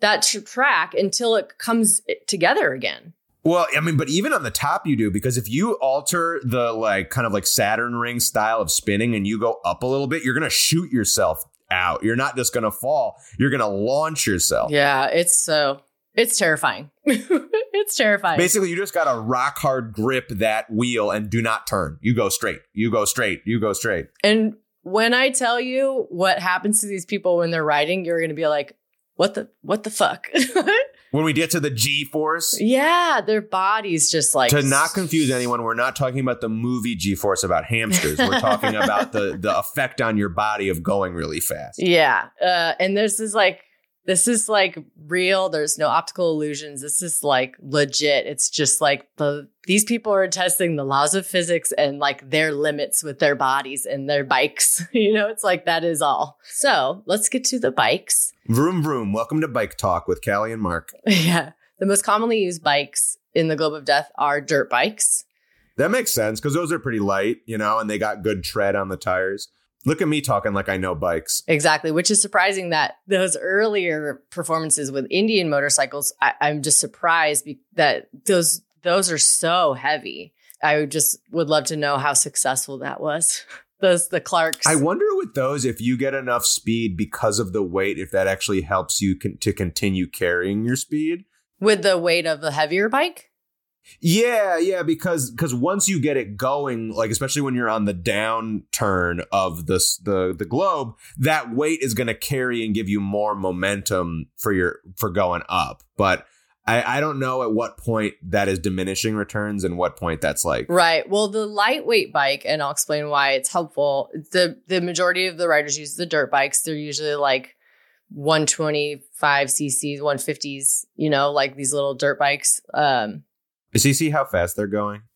that tr- track until it comes together again. Well, I mean, but even on the top, you do because if you alter the like kind of like Saturn ring style of spinning and you go up a little bit, you're gonna shoot yourself out. You're not just gonna fall. You're gonna launch yourself. Yeah, it's so it's terrifying. it's terrifying. Basically, you just gotta rock hard grip that wheel and do not turn. You go straight. You go straight. You go straight. and when I tell you what happens to these people when they're riding, you're going to be like, what the what the fuck? when we get to the G force, yeah, their bodies just like to not confuse anyone, we're not talking about the movie G force about hamsters. We're talking about the the effect on your body of going really fast. Yeah, uh, and there's this like this is like real. There's no optical illusions. This is like legit. It's just like the these people are testing the laws of physics and like their limits with their bodies and their bikes. you know, it's like that is all. So let's get to the bikes. Vroom vroom. Welcome to Bike Talk with Callie and Mark. yeah. The most commonly used bikes in the globe of death are dirt bikes. That makes sense because those are pretty light, you know, and they got good tread on the tires. Look at me talking like I know bikes. Exactly, which is surprising that those earlier performances with Indian motorcycles, I, am just surprised be- that those those are so heavy. I just would love to know how successful that was. those the Clarks. I wonder with those if you get enough speed because of the weight, if that actually helps you con- to continue carrying your speed with the weight of the heavier bike. Yeah, yeah, because because once you get it going, like especially when you're on the downturn of this the the globe, that weight is going to carry and give you more momentum for your for going up. But I, I don't know at what point that is diminishing returns and what point that's like right. Well, the lightweight bike, and I'll explain why it's helpful. the The majority of the riders use the dirt bikes. They're usually like 125 cc's, 150s. You know, like these little dirt bikes. Um, does he see how fast they're going?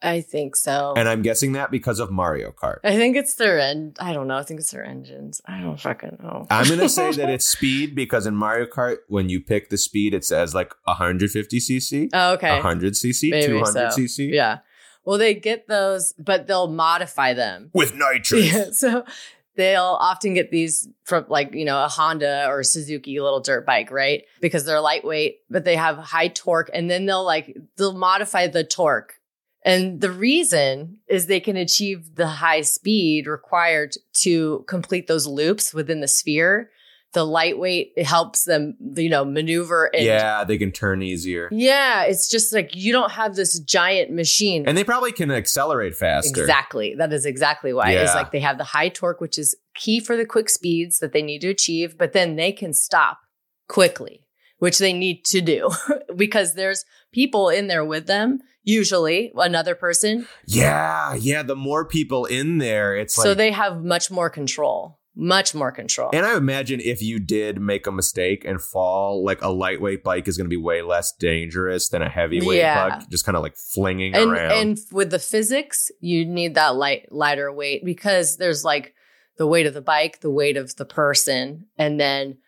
I think so. And I'm guessing that because of Mario Kart. I think it's their end. I don't know. I think it's their engines. I don't fucking know. I'm gonna say that it's speed because in Mario Kart, when you pick the speed, it says like 150 cc. Oh, okay. 100 cc, Maybe 200 so. cc. Yeah. Well, they get those, but they'll modify them with nitrous. Yeah, so they'll often get these from like, you know, a Honda or a Suzuki little dirt bike, right? Because they're lightweight, but they have high torque. And then they'll like, they'll modify the torque. And the reason is they can achieve the high speed required to complete those loops within the sphere the lightweight it helps them you know maneuver and yeah they can turn easier. Yeah it's just like you don't have this giant machine. And they probably can accelerate faster. Exactly. That is exactly why. Yeah. it's like they have the high torque which is key for the quick speeds that they need to achieve but then they can stop quickly which they need to do. Because there's people in there with them usually another person. Yeah yeah the more people in there it's so they have much more control much more control. And I imagine if you did make a mistake and fall, like a lightweight bike is going to be way less dangerous than a heavyweight yeah. bike, just kind of like flinging and, around. And with the physics, you need that light, lighter weight because there's like the weight of the bike, the weight of the person, and then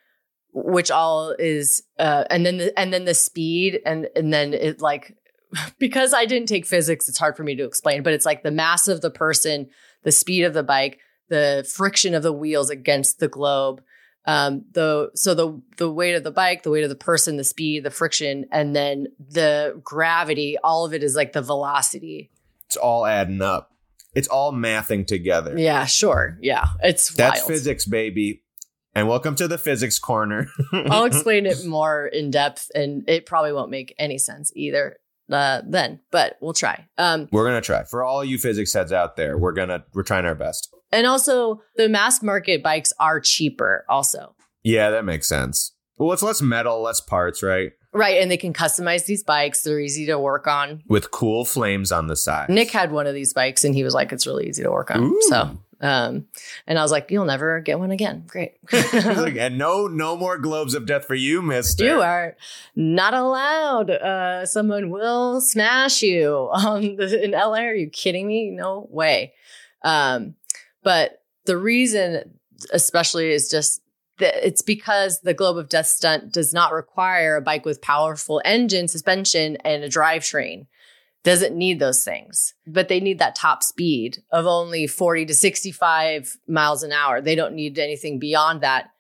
which all is, uh, and then the, and then the speed, and and then it like because I didn't take physics, it's hard for me to explain, but it's like the mass of the person, the speed of the bike the friction of the wheels against the globe. Um, the so the the weight of the bike, the weight of the person, the speed, the friction, and then the gravity. All of it is like the velocity. It's all adding up. It's all mathing together. Yeah, sure. Yeah, it's that's wild. physics, baby. And welcome to the physics corner. I'll explain it more in depth, and it probably won't make any sense either uh, then, but we'll try. Um, we're gonna try. For all you physics heads out there, we're gonna we're trying our best. And also, the mass market bikes are cheaper, also. Yeah, that makes sense. Well, it's less metal, less parts, right? Right. And they can customize these bikes. They're easy to work on. With cool flames on the side. Nick had one of these bikes and he was like, it's really easy to work on. Ooh. So um, and I was like, "You'll never get one again." Great. and no, no more globes of death for you, Mister. You are not allowed. Uh, someone will smash you um, in LA. Are you kidding me? No way. Um, but the reason, especially, is just that it's because the Globe of Death stunt does not require a bike with powerful engine, suspension, and a drivetrain. Doesn't need those things, but they need that top speed of only 40 to 65 miles an hour. They don't need anything beyond that.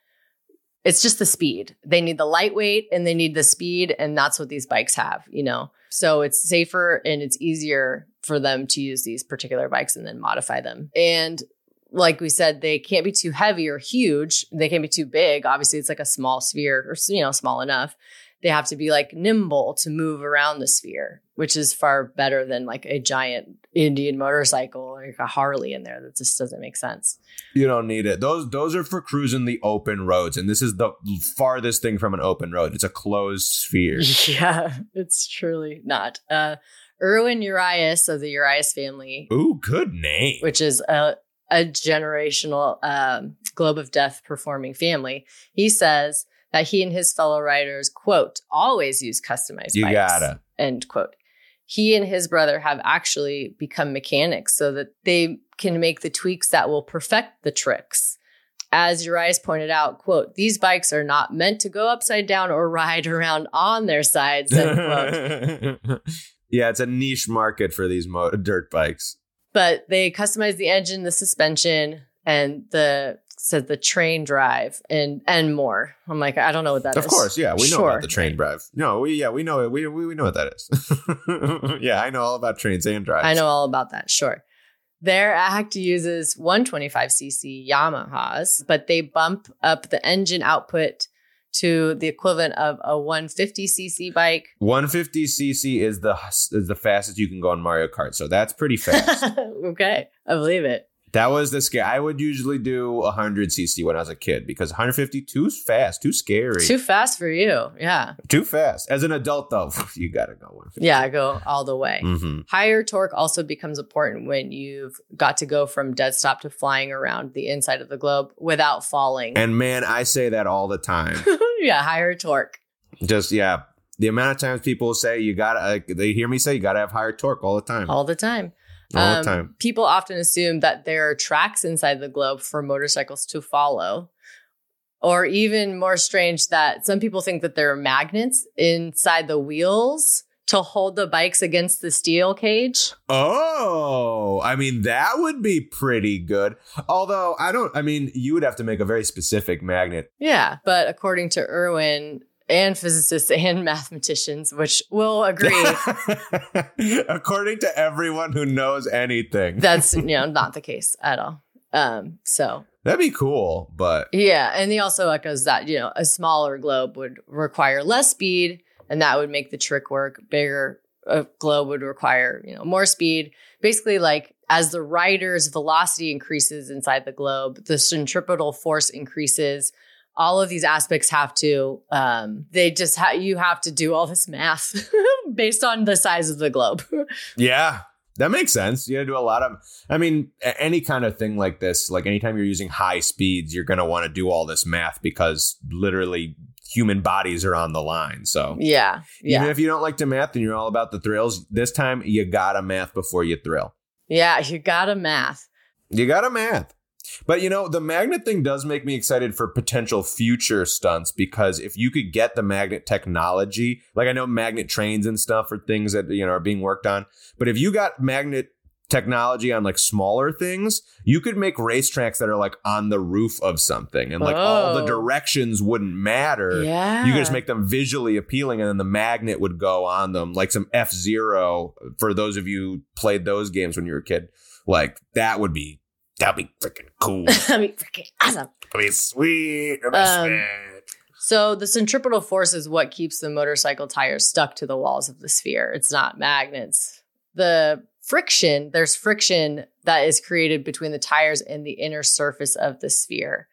It's just the speed. They need the lightweight and they need the speed. And that's what these bikes have, you know? So it's safer and it's easier for them to use these particular bikes and then modify them. And like we said, they can't be too heavy or huge. They can't be too big. Obviously, it's like a small sphere or, you know, small enough. they have to be like nimble to move around the sphere, which is far better than like a giant Indian motorcycle like a Harley in there. That just doesn't make sense. You don't need it. Those those are for cruising the open roads, and this is the farthest thing from an open road. It's a closed sphere. Yeah, it's truly not. Uh, Erwin Urias of the Urias family, Ooh, good name. which is a a generational um, globe of death performing family. He says that he and his fellow riders, quote, always use customized You bikes, gotta. end quote. He and his brother have actually become mechanics so that they can make the tweaks that will perfect the tricks. As Urias pointed out, quote, these bikes are not meant to go upside down or ride around on their sides, end quote. yeah, it's a niche market for these mo- dirt bikes. But they customized the engine, the suspension, and the said the train drive and and more. I'm like, I don't know what that is. of course, yeah, we know Sure. about the train drive. No, we yeah, we know it. We we, we know what that is. yeah, I know all about trains and drives. I know all about that. Sure. Their act uses 125cc Yamahas, but they bump up the engine output to the equivalent of a 150cc bike. 150 cc is the is the fastest you can go on Mario Kart, so that's pretty fast. okay, I believe it. That was the scare. I would usually do 100 cc when I was a kid because 150 too fast, too scary, Too fast for you. Yeah. too fast. As an adult, though, you gotta go 150. Yeah, go all the way. Mm-hmm. Higher torque also becomes important when you've got to go from dead stop to flying around the inside of the globe without falling. And man, I say that all the time. yeah, higher torque. Just yeah, the amount of times people say you gotta, uh, they hear me say you gotta have higher torque all the time, all the time. The Um, time. People often assume that there are tracks inside the globe for motorcycles to follow. Or even more strange, that some people think that there are magnets inside the wheels to hold the bikes against the steel cage. Oh, I mean that would be pretty good. Although I don't, I mean you would have to make a very specific magnet. Yeah. But according to Erwin and physicists and mathematicians, which will agree, According to everyone who knows anything, that's you know not the case at all. Um, so that'd be cool. But yeah, and he also echoes that you know a smaller globe would require less speed, and that would make the trick work. Bigger a globe would require you know more speed. Basically, like as the rider's velocity increases inside the globe, the centripetal force increases. All of these aspects have to. Um, they just ha- you have to do all this math based on the size of the globe. yeah, that makes sense. You gotta do a lot of. I mean, any kind of thing like this, like anytime you're using high speeds, you're gonna want to do all this math because literally human bodies are on the line. So yeah, yeah. Even if you don't like to math and you're all about the thrills, this time you gotta math before you thrill. Yeah, you gotta math. You gotta math. But you know, the magnet thing does make me excited for potential future stunts because if you could get the magnet technology, like I know magnet trains and stuff are things that you know are being worked on, but if you got magnet technology on like smaller things, you could make racetracks that are like on the roof of something and like all the Oh. directions wouldn't matter. Yeah. You could just make them visually appealing, and then the magnet would go on them, like some F Zero. For those of you who played those games when you were a kid, like that would be that'd be freaking cool. I mean, freaking awesome. that'd be sweet. That'd be Um, sweet. So the centripetal force is what keeps the motorcycle tires stuck to the walls of the sphere. It's not magnets. The friction, there's friction that is created between the tires and the inner surface of the sphere.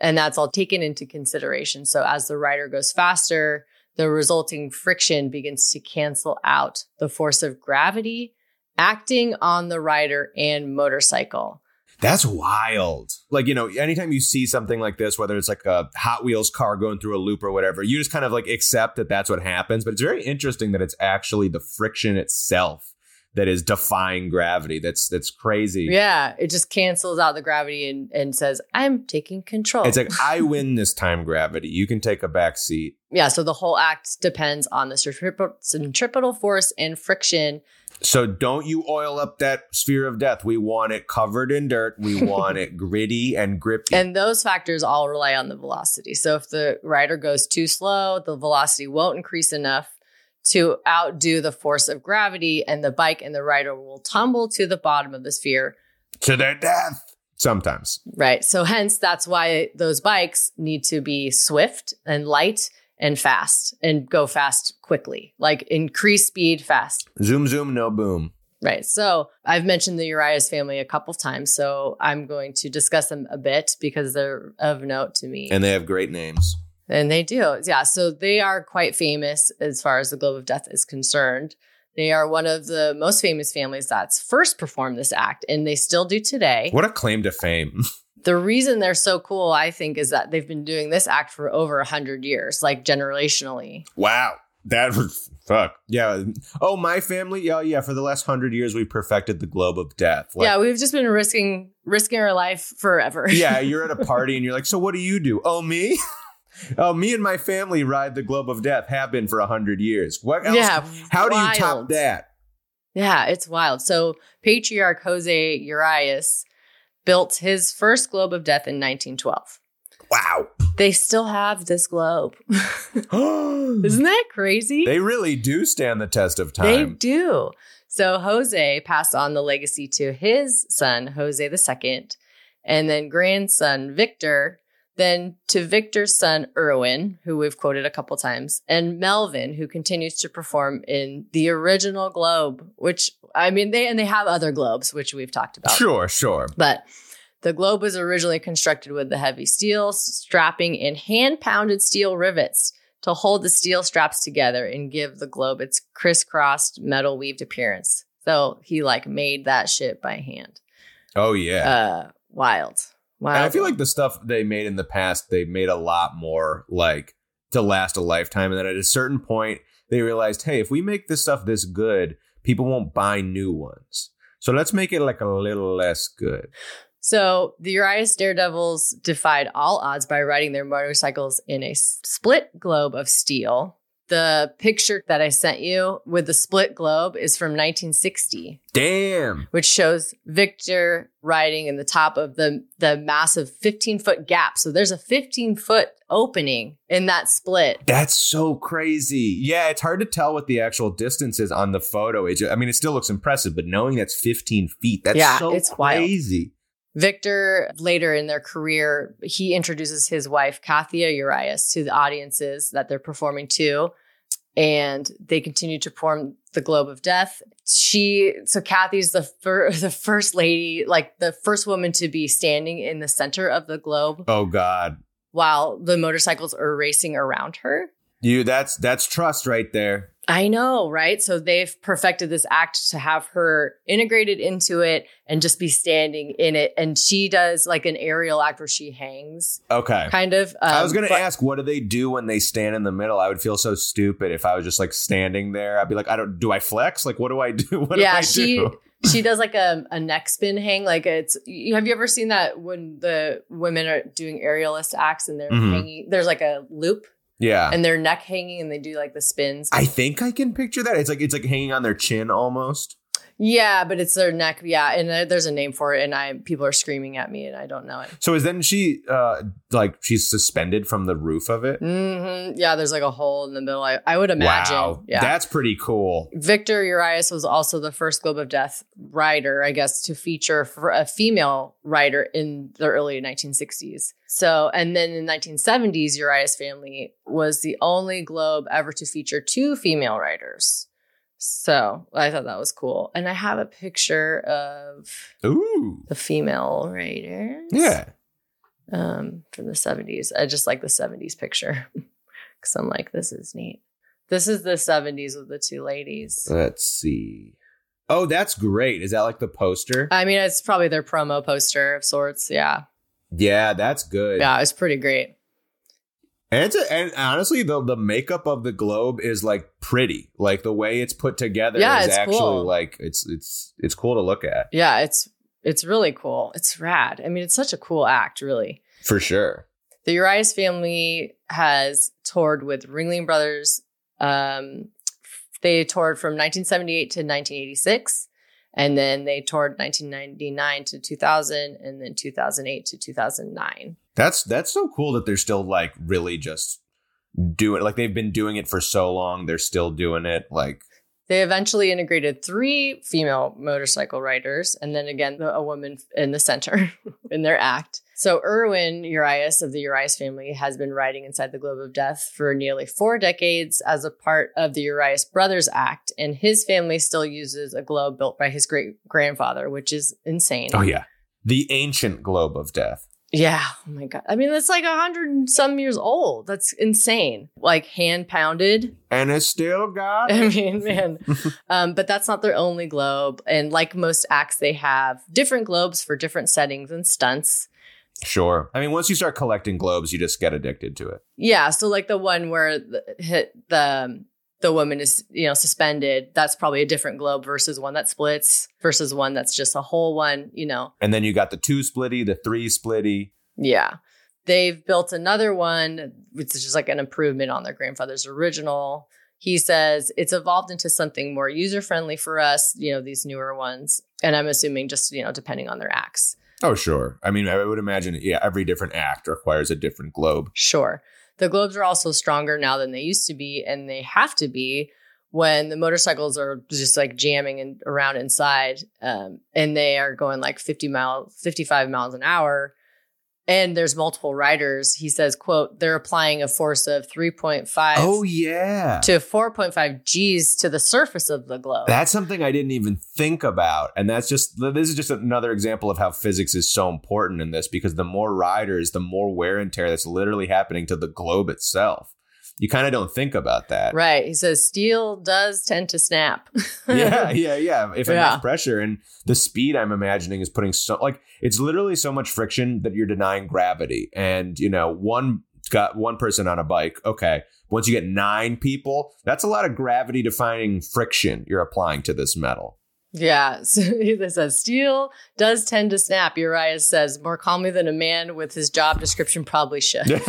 And that's all taken into consideration. So as the rider goes faster, the resulting friction begins to cancel out the force of gravity acting on the rider and motorcycle. That's wild. Like, you know, anytime you see something like this, whether it's like a Hot Wheels car going through a loop or whatever, you just kind of like accept that that's what happens. But it's very interesting that it's actually the friction itself that is defying gravity. That's that's crazy. Yeah, it just cancels out the gravity and, and says, I'm taking control. It's like I win this time, gravity. You can take a back seat. yeah, so the whole act depends on the centripetal, centripetal force and friction. So don't you oil up that sphere of death. We want it covered in dirt. We want it gritty and grippy. And those factors all rely on the velocity. So if the rider goes too slow, the velocity won't increase enough to outdo the force of gravity, and the bike and the rider will tumble to the bottom of the sphere. to their death. Sometimes. Right. So hence that's why those bikes need to be swift and light and fast and go fast quickly, like increase speed fast. Zoom, zoom, no boom. Right. So I've mentioned the Urias family a couple of times. So I'm going to discuss them a bit because they're of note to me. And they have great names. And they do. Yeah. So they are quite famous as far as the Globe of Death is concerned. They are one of the most famous families that's first performed this act, and they still do today. What a claim to fame. the reason they're so cool, I think, is that they've been doing this act for over a hundred years, like generationally. Wow. That was fuck. Yeah. Oh, my family. Yeah, yeah. For the last hundred years, we perfected the globe of death. Like, yeah, we've just been risking risking our life forever. yeah, you're at a party and you're like, so what do you do? Oh, me? Oh, me and my family ride the globe of death. Have been for a hundred years. What else? Yeah, How do you wild. top that? Yeah, it's wild. So patriarch Jose Urias built his first globe of death in 1912. Wow. They still have this globe. Isn't that crazy? They really do stand the test of time. They do. So Jose passed on the legacy to his son, Jose II, and then grandson Victor, then to Victor's son Erwin, who we've quoted a couple times, and Melvin, who continues to perform in the original globe, which I mean they and they have other globes, which we've talked about. Sure, sure. But the globe was originally constructed with the heavy steel strapping and hand pounded steel rivets to hold the steel straps together and give the globe its crisscrossed metal weaved appearance. So he like made that shit by hand. Oh yeah. Uh wild. Wild. and I feel like the stuff they made in the past, they made a lot more like to last a lifetime. And then at a certain point, they realized, hey, if we make this stuff this good, people won't buy new ones. So let's make it like a little less good. So the Urias Daredevils defied all odds by riding their motorcycles in a split globe of steel. The picture that I sent you with the split globe is from 1960. Damn. which shows Victor riding in the top of the the massive 15 foot gap. So there's a 15 foot opening in that split. That's so crazy. Yeah, it's hard to tell what the actual distance is on the photo. It I mean, it still looks impressive, but knowing that's 15 feet, that's Yeah, so it's wild. Victor later in their career, he introduces his wife Kathia Urias to the audiences that they're performing to. And they continue to perform the Globe of Death. She, so Kathy's the fir- the first lady, like the first woman to be standing in the center of the globe Oh God. while the motorcycles are racing around her. You that's that's trust right there. I know, right? So they've perfected this act to have her integrated into it and just be standing in it. And she does like an aerial act where she hangs, Okay. kind of. I was um, gonna but- ask, what do they do when they stand in the middle? I would feel so stupid if I was just like standing there. I'd be like, I don't. Do I flex? Like, what do I do? What Yeah, do I she- do? she does like a, a neck spin hang. Like it's, you- have you ever seen that when the women are doing aerialist acts and they're Mhm. hanging, there's like a loop Yeah. and their neck hanging and they do like the spins? I think I can picture that. It's like it's like hanging on their chin almost. Yeah, but it's their neck. Yeah. And there's a name for it. And I, people are screaming at me and I don't know it. So is then she uh like she's suspended from the roof of it? hmm Yeah, there's like a hole in the middle. I, I would imagine. Wow, Yeah. that's pretty cool. Victor Urias was also the first Globe of Death rider, I guess, to feature for a female rider in the early 1960s. So, and then in the 1970s, Urias family was the only Globe ever to feature two female riders. So I thought that was cool. And I have a picture of Ooh, the female riders. yeah. um, from the 70s. I just like the 70s picture because I'm like, this is neat. This is the 70s with the two ladies. Let's see. Oh, that's great. Is that like the poster? I mean, it's probably their promo poster of sorts. Yeah. yeah, that's good. Yeah, it's pretty great. And it's a, and honestly, the the makeup of the globe is like pretty. Like the way it's put together Yeah, is actually cool. like it's it's it's cool to look at Yeah, it's it's really cool. It's rad. I mean, it's such a cool act, really. for sure. The Urias family has toured with Ringling Brothers. Um, they toured from 1978 to 1986, and then they toured 1999 to 2000, and then 2008 to 2009. That's that's so cool that they're still like really just doing like they've been doing it for so long. They're still doing it. Like They eventually integrated three female motorcycle riders, and then again the, a woman in the center in their act. So Erwin Urias of the Urias family has been riding inside the Globe of Death for nearly four decades as a part of the Urias Brothers Act, and his family still uses a globe built by his great grandfather, which is insane. Oh yeah, the ancient globe of death. Yeah. Oh my god. I mean, that's like a hundred and some years old. That's insane. Like hand pounded. And it's still got. I mean, man. um, but that's not their only globe. And like most acts, they have different globes for different settings and stunts. Sure. I mean, once you start collecting globes, you just get addicted to it. Yeah. So like the one where the hit the the woman is you know suspended that's probably a different globe versus one that splits versus one that's just a whole one you know And then you got the two splitty, the three splitty. yeah they've built another one which is just like an improvement on their grandfather's original he says it's evolved into something more user friendly for us you know these newer ones and i'm assuming just you know depending on their acts Oh, sure. I mean, I would imagine, yeah, every different act requires a different globe. Sure. The globes are also stronger now than they used to be, and they have to be when the motorcycles are just like jamming and around inside, um, and they are going like 50 miles, 55 miles an hour, and there's multiple riders. He says, "quote They're applying a force of 3.5 Oh, yeah. to 4.5 G's to the surface of the globe." That's something I didn't even think about. And that's just, this is just another example of how physics is so important in this because the more riders, the more wear and tear that's literally happening to the globe itself. You kind of don't think about that. right. He says steel does tend to snap. yeah, yeah, yeah. If Yeah. enough pressure and the speed I'm imagining is putting so like it's literally so much friction that you're denying gravity. And you know, one got one person on a bike. Okay, once you get nine people, that's a lot of gravity defying friction you're applying to this metal. Yeah. So he says steel does tend to snap. Urias says more calmly than a man with his job description probably should.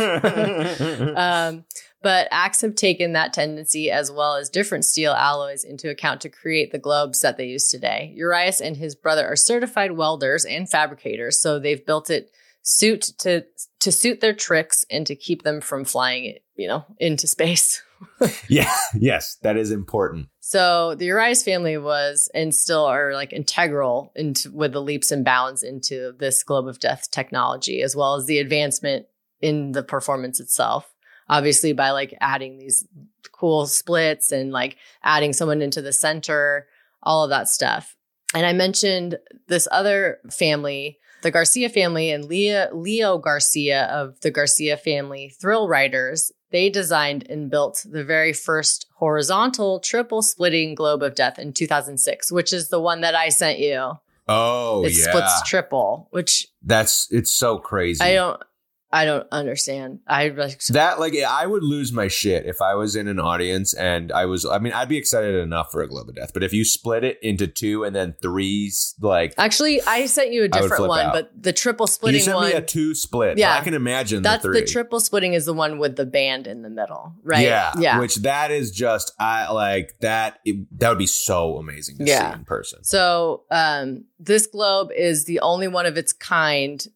um, but acts have taken that tendency as well as different steel alloys into account to create the globes that they use today. Urias and his brother are certified welders and fabricators, so they've built it suit to to suit their tricks and to keep them from flying it, you know, into space. yeah, yes, that is important. So the Urias family was and still are like integral into with the leaps and bounds into this globe of death technology, as well as the advancement in the performance itself. Obviously, by like adding these cool splits and like adding someone into the center, all of that stuff. And I mentioned this other family, the Garcia family and Leo, Leo Garcia of the Garcia family thrill riders. They designed and built the very first horizontal triple splitting globe of death in 2006, which is the one that I sent you. Oh it yeah, splits triple, which that's it's so crazy. I don't I don't understand. I like That like I would lose my shit if I was in an audience and I was. I mean, I'd be excited enough for a globe of death, but if you split it into two and then threes, like Actually, I sent you a different one, out. but the triple splitting you sent one. me a two split. Yeah. Yeah, I can imagine that's the the, triple splitting is the one with the band in the middle, right? Yeah, Yeah. Which that is just I like that. It, that would be so amazing to Yeah. see in person. So um, this globe is the only one of its kind,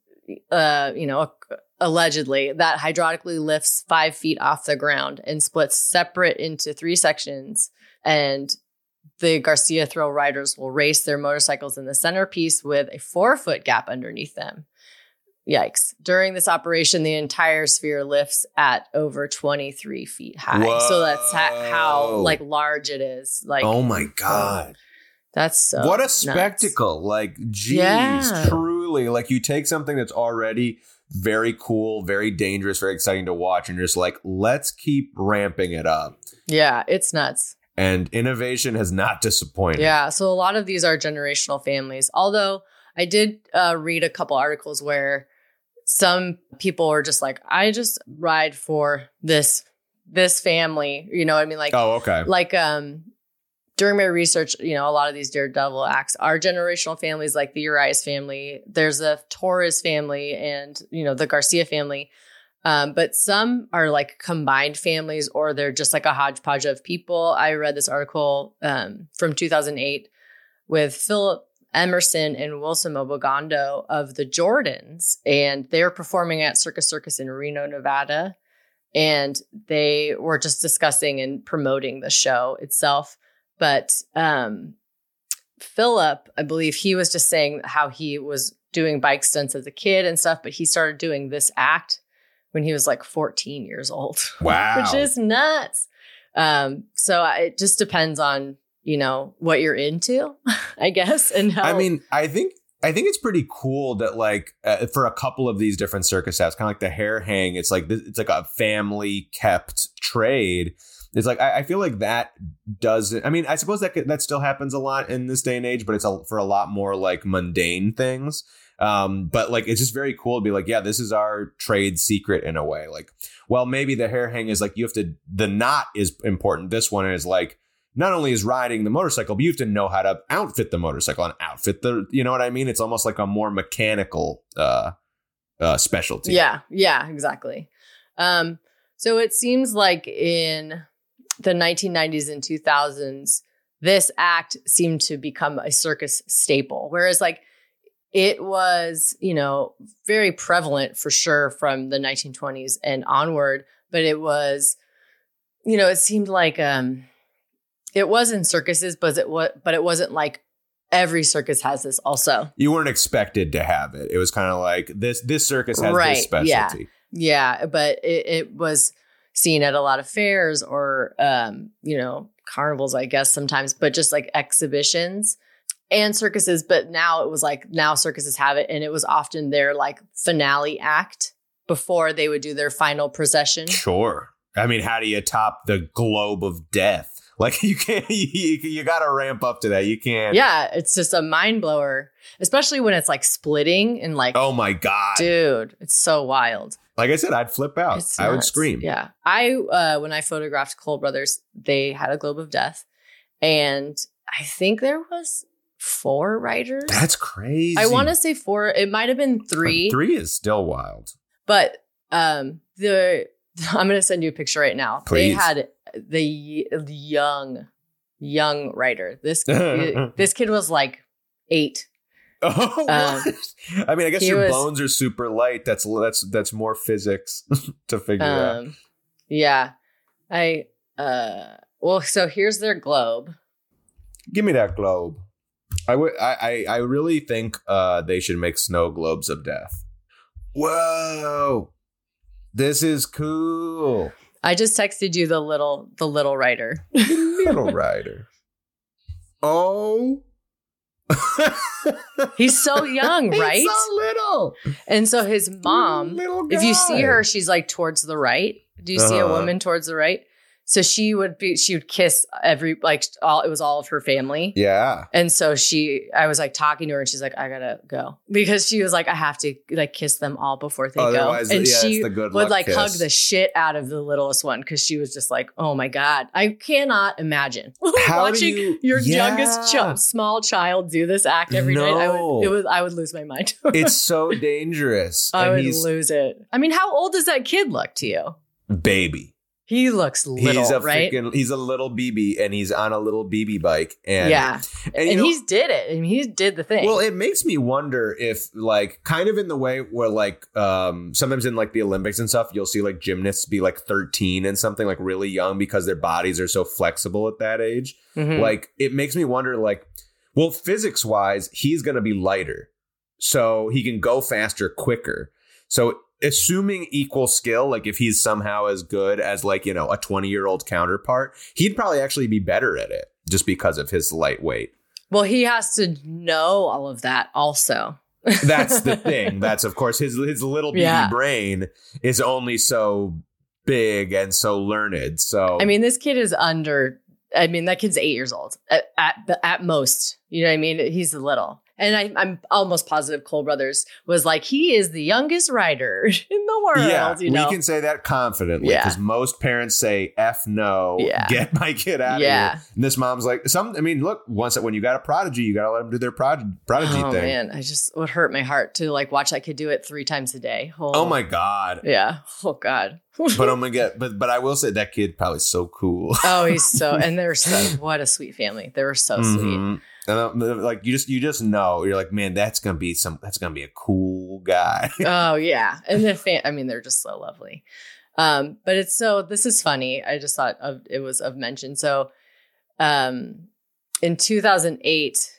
uh, you know, allegedly that hydraulically lifts five feet off the ground and splits separate into three sections. And the Garcia thrill riders will race their motorcycles in the centerpiece with a four foot gap underneath them. Yikes. During this operation, the entire sphere lifts at over 23 feet high. So that's ha- how like large it is. Like, oh my god, that's so what a nuts. spectacle! Like, geez, Yeah. Truly, like you take something that's already very cool, very dangerous, very exciting to watch, and you're just like, let's keep ramping it up. Yeah, it's nuts. And innovation has not disappointed. Yeah. So a lot of these are generational families. Although I did uh, read a couple articles where some people are just like, I just ride for this this family. You know what I mean? Like Oh, okay. like um during my research, you know, a lot of these Daredevil acts are generational families like the Urias family. There's a Torres family and, you know, the Garcia family. Um, but some are like combined families or they're just like a hodgepodge of people. I read this article um, from 2008 with Philip Emerson and Wilson Mobogondo of the Jordans, and they were performing at Circus Circus in Reno, Nevada. And they were just discussing and promoting the show itself. But um, Philip, I believe he was just saying how he was doing bike stunts as a kid and stuff, but he started doing this act when he was like 14 years old. Wow. which is nuts. Um, so I- it just depends on you know what you're into, I guess, and how. I mean, I think I think it's pretty cool that like uh, for a couple of these different circus acts, kind of like the hair hang. It's like it's like a family kept trade. It's like I, I feel like that doesn't. I mean, I suppose that that still happens a lot in this day and age, but it's a, for a lot more like mundane things. Um, but like it's just very cool to be like, yeah, this is our trade secret in a way. Like, well, maybe the hair hang is like you have to. The knot is important. This one is like not only is riding the motorcycle, but you have to know how to outfit the motorcycle and outfit the, you know what I mean? It's almost like a more mechanical uh, uh, specialty. Yeah, yeah, exactly. Um, so it seems like in the 1990s and 2000s, this act seemed to become a circus staple. Whereas, like, it was, you know, very prevalent for sure from the 1920s and onward, but it was, you know, it seemed like um it was in circuses, but it was but it wasn't like every circus has this also. You weren't expected to have it. It was kind of like this. This circus has Right, this yeah. specialty. Yeah, but it, it was seen at a lot of fairs or um, you know, carnivals, I guess sometimes, but just like exhibitions and circuses. But now it was like now circuses have it, and it was often their like finale act before they would do their final procession. Sure. I mean, how do you top the globe of death? Like you can't. You, you got to ramp up to that. You can't. Yeah, it's just a mind blower, especially when it's like splitting and like, Oh my god. dude, it's so wild. Like I said, I'd flip out. I would scream. Yeah. I uh when I photographed Cole Brothers, they had a globe of death. And I think there was four riders. That's crazy. I want to say four. It might have been three, Three is still wild. but um the I'm gonna send you a picture right now. They had the young, young rider. This this kid was like eight. Oh, Um. I mean, I guess your was- bones are super light. That's that's that's more physics to figure out. Um yeah. I uh well so here's their globe. Give me that globe. I would. I, I I really think uh, they should make snow globes of death. Whoa, this is cool. I just texted you the little the little writer. Little rider. Oh. He's so young, right? He's so little. and so his mom, Little if you see her, she's like towards the right. Do you see a Uh-huh. woman towards the right? So she would be she would kiss every like all it was all of her family. Yeah. And so she I was like talking to her and she's like, I gotta go. Because she was like, I have to like kiss them all before they Otherwise, go. And yeah, she it's the good would like kiss. hug the shit out of the littlest one because she was just like, Oh my God. I cannot imagine How watching you- your Yeah. youngest ch- small child do this act every night. I No. would it was I would lose my mind. It's so dangerous. I and would lose it. I mean, how old does that kid look to you? baby. He looks little, he's a right? freaking he's a little BB and he's on a little BB bike and yeah, and, and, know, he's did it. I mean, he did the thing. well it makes me wonder if like kind of in the way where like um sometimes in like the Olympics and stuff you'll see like gymnasts be like 13 and something like really young because their bodies are so flexible at that age Mhm. like it makes me wonder like well physics wise he's going to be lighter so he can go faster quicker so assuming equal skill like if he's somehow as good as like you know a 20 year old counterpart he'd probably actually be better at it just because of his lightweight well, he has to know all of that also. that's the thing that's of course his his little baby Yeah. brain is only so big and so learned so I mean, this kid is under. I mean, that kid's eight years old at at, at most. You know what I mean? He's little. And I, I'm almost positive Cole Brothers was like, he is the youngest rider in the world. yeah, you know? we can say that confidently Yeah. because most parents say "f no," Yeah. get my kid out Yeah. of here. And this mom's like, "Some, I mean, look, once when you got a prodigy, you got to let them do their prod- prodigy thing. oh thing." man, I just would hurt my heart to like watch that kid do it three times a day. Oh my god! Yeah. Oh God. But oh my god! But but I will say that kid probably so cool. oh, he's so and they're so what a sweet family. They were so sweet. Mm-hmm. And uh, like you just you just know you're like, man, that's gonna be some that's gonna be a cool guy. Oh yeah, and the fan. I mean, they're just so lovely. Um, but it's so. This is funny. I just thought of it was of mention. So, um, in 2008,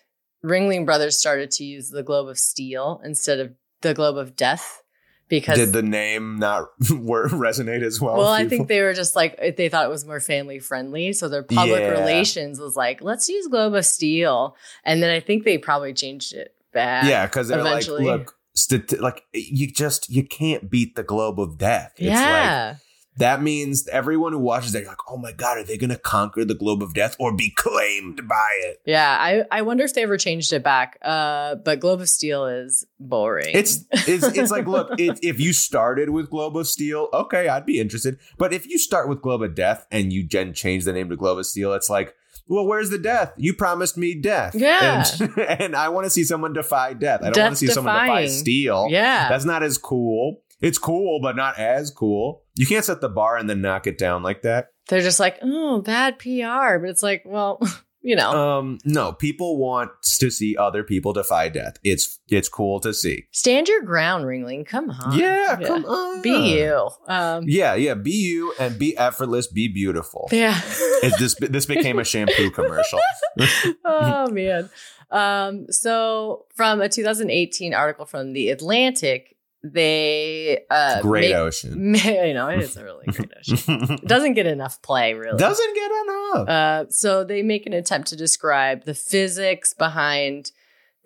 Ringling Brothers started to use the globe of steel instead of the globe of death because Did the name not resonate as well? well, I think they were just like they thought it was more family friendly, so their public Yeah. relations was like, let's use globe of steel, and then I think they probably changed it back. yeah, because they're eventually. like, look, like you just you can't beat the globe of death. It's like yeah, that means everyone who watches it, like, oh my god, are they going to conquer the globe of death or be claimed by it? yeah. I I wonder if they ever changed it back. Uh, but globe of steel is boring. It's it's it's like, look, if if you started with Globe of Steel, okay, I'd be interested. But if you start with Globe of Death and you then change the name to Globe of Steel, it's like, well, where's the death? You promised me death. Yeah. and, and I want to see someone defy death. I don't want to see someone defy steel. yeah. That's not as cool. It's cool, but not as cool. You can't set the bar and then knock it down like that. They're just like, oh, bad PR, but it's like, well, you know, Um, no, people want to see other people defy death. It's it's cool to see. stand your ground, Ringling. Come on, Yeah, come on. be you. Um, Yeah, yeah. Be you and be effortless. Be beautiful. yeah. It, this this became a shampoo commercial. oh man. Um, so from a 2018 article from the Atlantic, they uh Great make- ocean. you know, it is a really great ocean. It doesn't get enough play, really. Doesn't get enough. Uh, so they make an attempt to describe the physics behind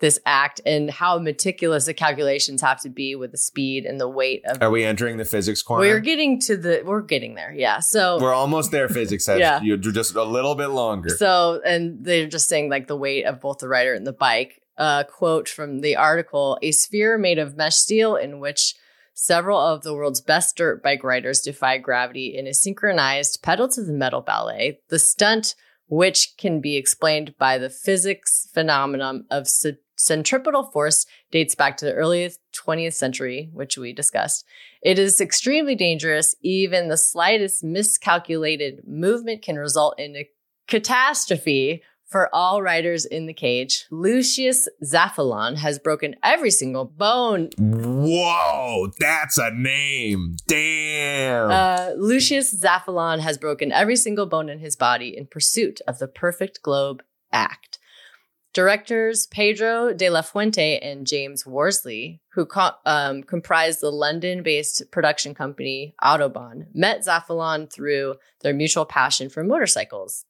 this act and how meticulous the calculations have to be with the speed and the weight of. Are we entering the physics corner? We're getting to the. We're getting there. Yeah. So. We're almost there. Physics heads. Yeah. You're just a little bit longer. So, and they're just saying like the weight of both the rider and the bike. Uh, quote from the article A sphere made of mesh steel in which several of the world's best dirt bike riders defy gravity in a synchronized pedal to the metal ballet. The stunt, which can be explained by the physics phenomenon of ce- centripetal force, dates back to the early 20th century, which we discussed. It is extremely dangerous. Even the slightest miscalculated movement can result in a catastrophe for all riders in the cage. Lucius Zaphalon has broken every single bone. Whoa, that's a name. Damn. Uh, Lucius Zaphalon has broken every single bone in his body in pursuit of the perfect globe act. Directors Pedro de la Fuente and James Worsley, who co- um, comprise the London based production company Autobahn, met Zaphalon through their mutual passion for motorcycles.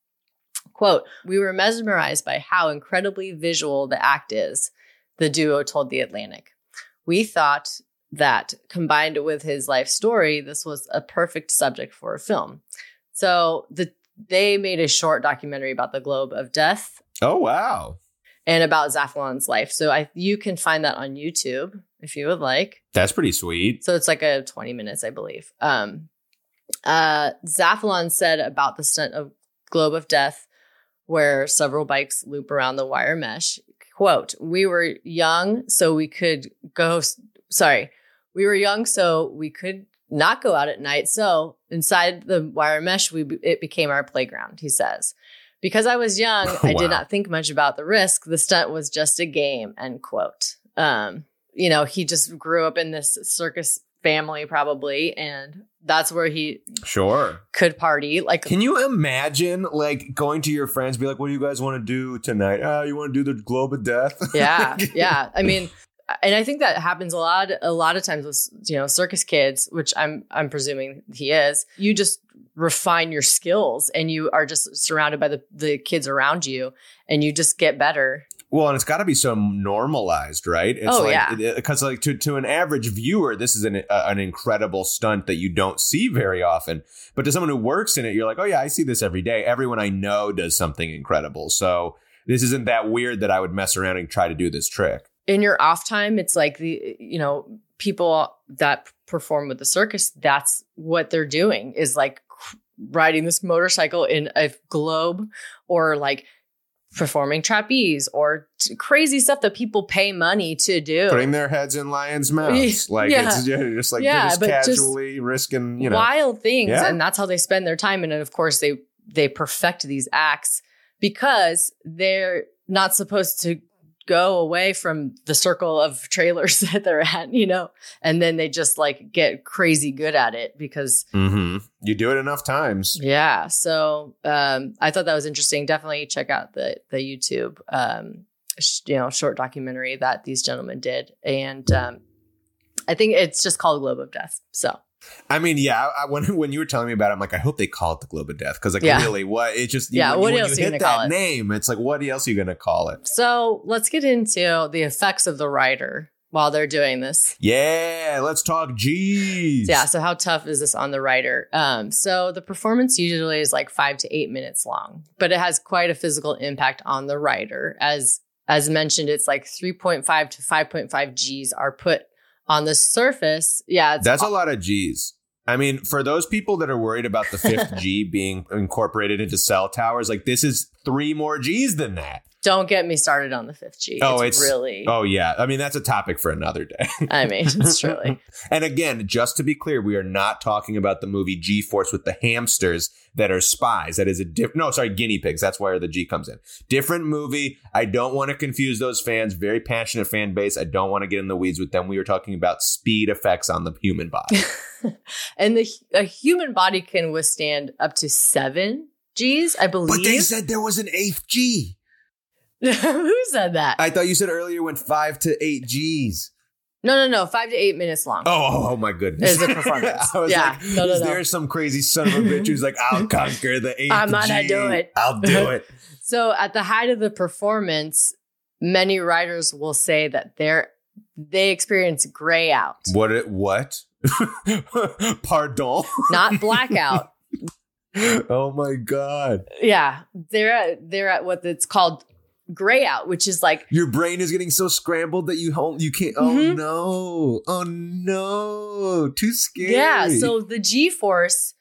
Quote, We were mesmerized by how incredibly visual the act is, the duo told The Atlantic. We thought that combined with his life story, this was a perfect subject for a film. So the they made a short documentary about the Globe of Death oh wow. and about Zaphalon's life. So I you can find that on YouTube if you would like. That's pretty sweet. So it's like a 20 minutes, I believe. Um uh Zaphalon said about the stunt of Globe of Death where several bikes loop around the wire mesh. Quote, we were young, so we could go sorry. We were young, so we could not go out at night. So inside the wire mesh, we it became our playground, he says. Because I was young, I did not think much about the risk. The stunt was just a game, end quote. Um, you know, he just grew up in this circus family, probably, and that's where he Sure. could party. Like, Can you imagine like going to your friends, be like, "What do you guys want to do tonight? Oh, you want to do the globe of death?" yeah, yeah. I mean, and I think that happens a lot, a lot of times with you know circus kids, which I'm I'm presuming he is. You just refine your skills, and you are just surrounded by the the kids around you, and you just get better. Well, and it's got to be so normalized, right? It's Oh, like, yeah. Because like to to an average viewer, this is an uh, an incredible stunt that you don't see very often. But to someone who works in it, you're like, oh yeah, I see this every day. Everyone I know does something incredible. So this isn't that weird that I would mess around and try to do this trick. in your off time, it's like the you know people that perform with the circus. That's what they're doing is like riding this motorcycle in a globe, or like performing trapeze, or t- crazy stuff that people pay money to do. Putting their heads in lions' mouths, like Yeah. it's just like Yeah, just but just casually risking, you know. wild things Yeah. and that's how they spend their time and of course they they perfect these acts because they're not supposed to go away from the circle of trailers that they're at you know? And then they just like get crazy good at it because hmm You do it enough times. yeah. So um i thought that was interesting. Definitely check out the the youtube um sh- you know short documentary that these gentlemen did, and um, I think it's just called Globe of Death. So I mean, yeah. I, when when you were telling me about it, I'm like, I hope they call it the Globe of Death because, like, Yeah. really, what it just Yeah, When, what when else you hit that it? name, it's like, what else are you gonna call it? so let's get into the effects of the rider while they're doing this. Yeah, let's talk G's. Yeah. So how tough is this on the rider? Um, so the performance usually is like five to eight minutes long, but it has quite a physical impact on the rider. As as mentioned, it's like 3.5 to 5.5 G's are put on the surface. Yeah, it's That's a lot of G's. I mean, for those people that are worried about the fifth G being incorporated into cell towers, like this is three more G's than that. Don't get me started on the fifth G. Oh, it's, it's- really. Oh yeah, I mean that's a topic for another day. I mean, it's truly. And again, just to be clear, we are not talking about the movie G Force with the hamsters that are spies. That is a different. No, sorry, guinea pigs. That's where the G comes in. Different movie. I don't want to confuse those fans. Very passionate fan base. I don't want to get in the weeds with them. We were talking about speed effects on the human body. and the a human body can withstand up to seven G's, I believe. but they said there was an eighth G. Who said that? I thought you said earlier went five to eight G's. no, no, no. Five to eight minutes long. Oh, oh, oh my goodness. Is the performance. I was Yeah. like, No, no, is no. there some crazy son of a bitch who's like, I'll conquer the 8th I'm gonna do it." I'll do it. So at the height of the performance, many riders will say that they're they experience gray out, what? It, what? Pardon? not blackout. oh my god. yeah, they're at, they're at what it's called gray out, which is like Your brain is getting so scrambled that you home you can't. Oh Mhm. no! Oh no! Too scary. yeah. So the G force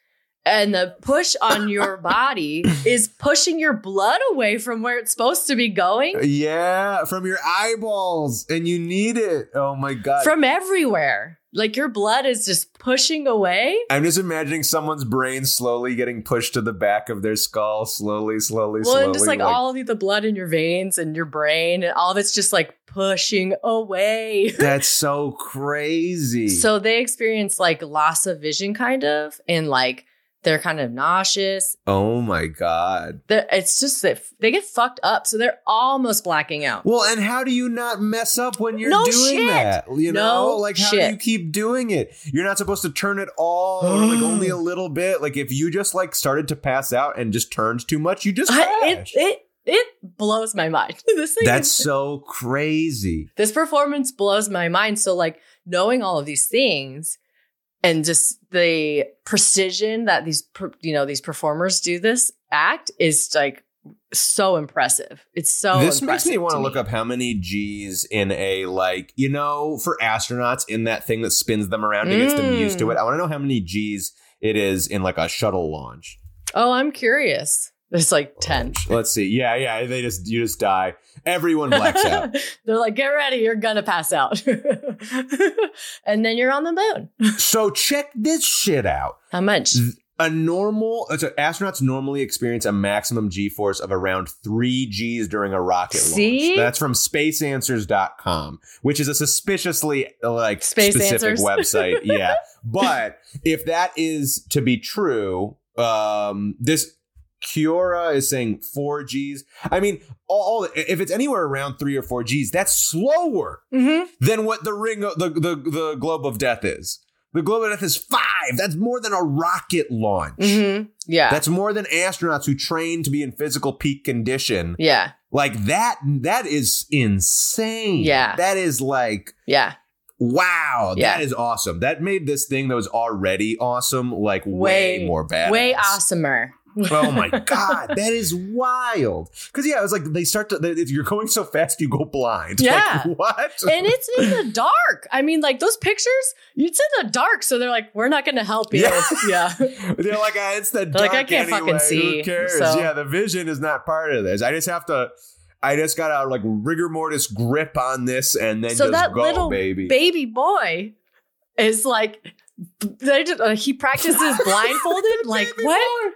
and the push on your body is pushing your blood away from where it's supposed to be going yeah, from your eyeballs, and you need it. Oh my god! from everywhere. Like your blood is just pushing away. I'm just imagining someone's brain slowly getting pushed to the back of their skull, slowly, slowly, Well, slowly. and just like, all of the blood in your veins and your brain, and all of it's just like pushing away. That's so crazy. So they experience like loss of vision, kind of, and like they're kind of nauseous. oh my god. They're, it's just that they get fucked up, so they're almost blacking out. Well, and how do you not mess up when you're No doing shit. that? You know, No like how do you keep doing it? You're not supposed to turn it all like only a little bit. Like if you just like started to pass out and just turned too much, you just I, crash. it it it blows my mind. this thing, That's is- so crazy. this performance blows my mind. So like knowing all of these things and just the precision that these you know these performers do this act is like so impressive. It's so this makes me want to to look up how many G's in a like you know for astronauts in that thing that spins them around and gets them used to Mm. it. I want to know how many G's it is in like a shuttle launch. Oh, I'm curious. There's like 10. Let's see. Yeah, yeah. They just you just die. Everyone blacks out. They're like, get ready, you're gonna pass out. and then you're on the moon. so check this shit out. How much? A normal so astronauts normally experience a maximum G force of around three G's during a rocket See? launch. That's from spaceanswers.com, which is a suspiciously like Space specific Answers. website. Yeah. but if that is to be true, um, this Quora is saying four G's. I mean, all if it's anywhere around three or four G's, that's slower Mm-hmm. than what the ring of the, the the globe of death is. The globe of death is five. That's more than a rocket launch. Mm-hmm. Yeah. That's more than astronauts who train to be in physical peak condition. yeah. Like that, that is insane. Yeah. That is like, Yeah. wow, Yeah. that is awesome. That made this thing that was already awesome, like way, Way- more bad. Way awesomer. Oh my God, that is wild. Because, yeah, it was like they start to, they, you're going so fast, you go blind. Yeah. Like, what? and it's in the dark. I mean, like those pictures, it's in the dark. So they're like, we're not going to help you. Yeah. Yeah. They're like, ah, it's the dark like, I can't anyway. fucking see, Who cares? so- Yeah, the vision is not part of this. I just have to. I just got to like rigor mortis grip on this and then so just that go, little baby. baby boy is like, they just, uh, he practices blindfolded. like, what?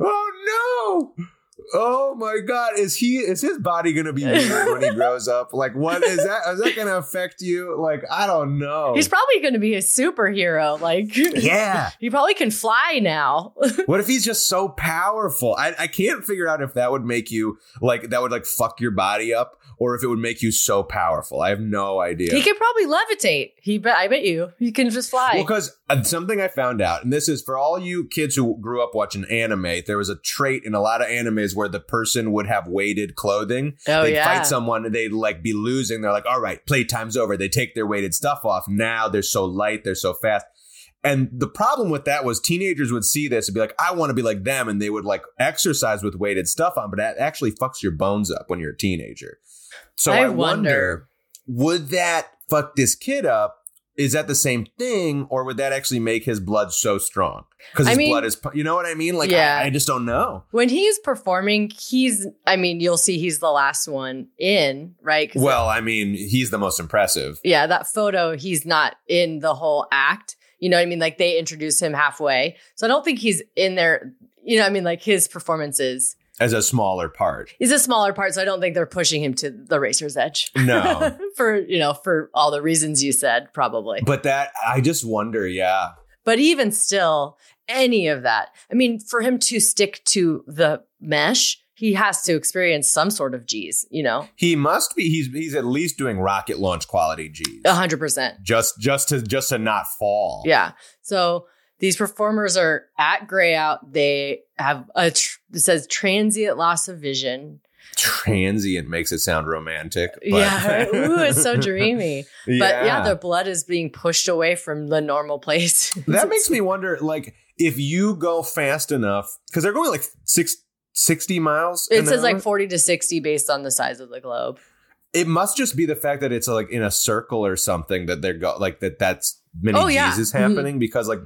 Oh no! Oh my god! Is he? Is his body gonna be weird when he grows up? Like, what is that? Is that gonna affect you? Like, I don't know. He's probably to be a superhero. Like, yeah. he probably can fly now. What if he's just so powerful? I, I can't figure out if that would make you like that would like fuck your body up or if it would make you so powerful. I have no idea. He could probably levitate. He bet I bet you. He can just fly. Well, because uh, something I found out, and this is for all you kids who grew up watching anime, there was a trait in a lot of animes where the person would have weighted clothing. oh they'd yeah. fight someone and they'd like be losing. They're like, all right, playtime's over. They take their weighted stuff off. Now they're so light, they're so fast. And the problem with that was teenagers would see this and be like, I want to be like them. And they would like exercise with weighted stuff on, but that actually fucks your bones up when you're a teenager. So I, I wonder, wonder. would that fuck this kid up? Is that the same thing, or would that actually make his blood so strong? Because his mean- blood is, you know what I mean? Like, Yeah. I, I just don't know. when he's performing, he's I mean, you'll see he's the last one in, right? Well, I mean, he's the most impressive. yeah, that photo, he's not in the whole act. You know what I mean? Like they introduce him halfway. So I don't think he's in there. You know I mean? Like his performances. As a smaller part. He's a smaller part, so I don't think they're pushing him to the racer's edge. No. for, you know, for all the reasons you said, probably. But, that, I just wonder, yeah. But even still, any of that. I mean, for him to stick to the mesh, he has to experience some sort of G's, you know? He must be, he's he's at least doing rocket launch quality G's. A hundred percent. Just just to just to not fall. Yeah. So these performers are at gray out. They have a tr- it says transient loss of vision. Transient makes it sound romantic. But yeah. Ooh, it's so dreamy. But yeah, Yeah. their blood is being pushed away from the normal place. that makes me wonder, like, if you go fast enough, because they're going like six, 60 miles. It says like 40 to 60 based on the size of the globe. it must just be the fact that it's like in a circle or something that they're go like that. That's many Oh, yeah. is Mhm. happening because like.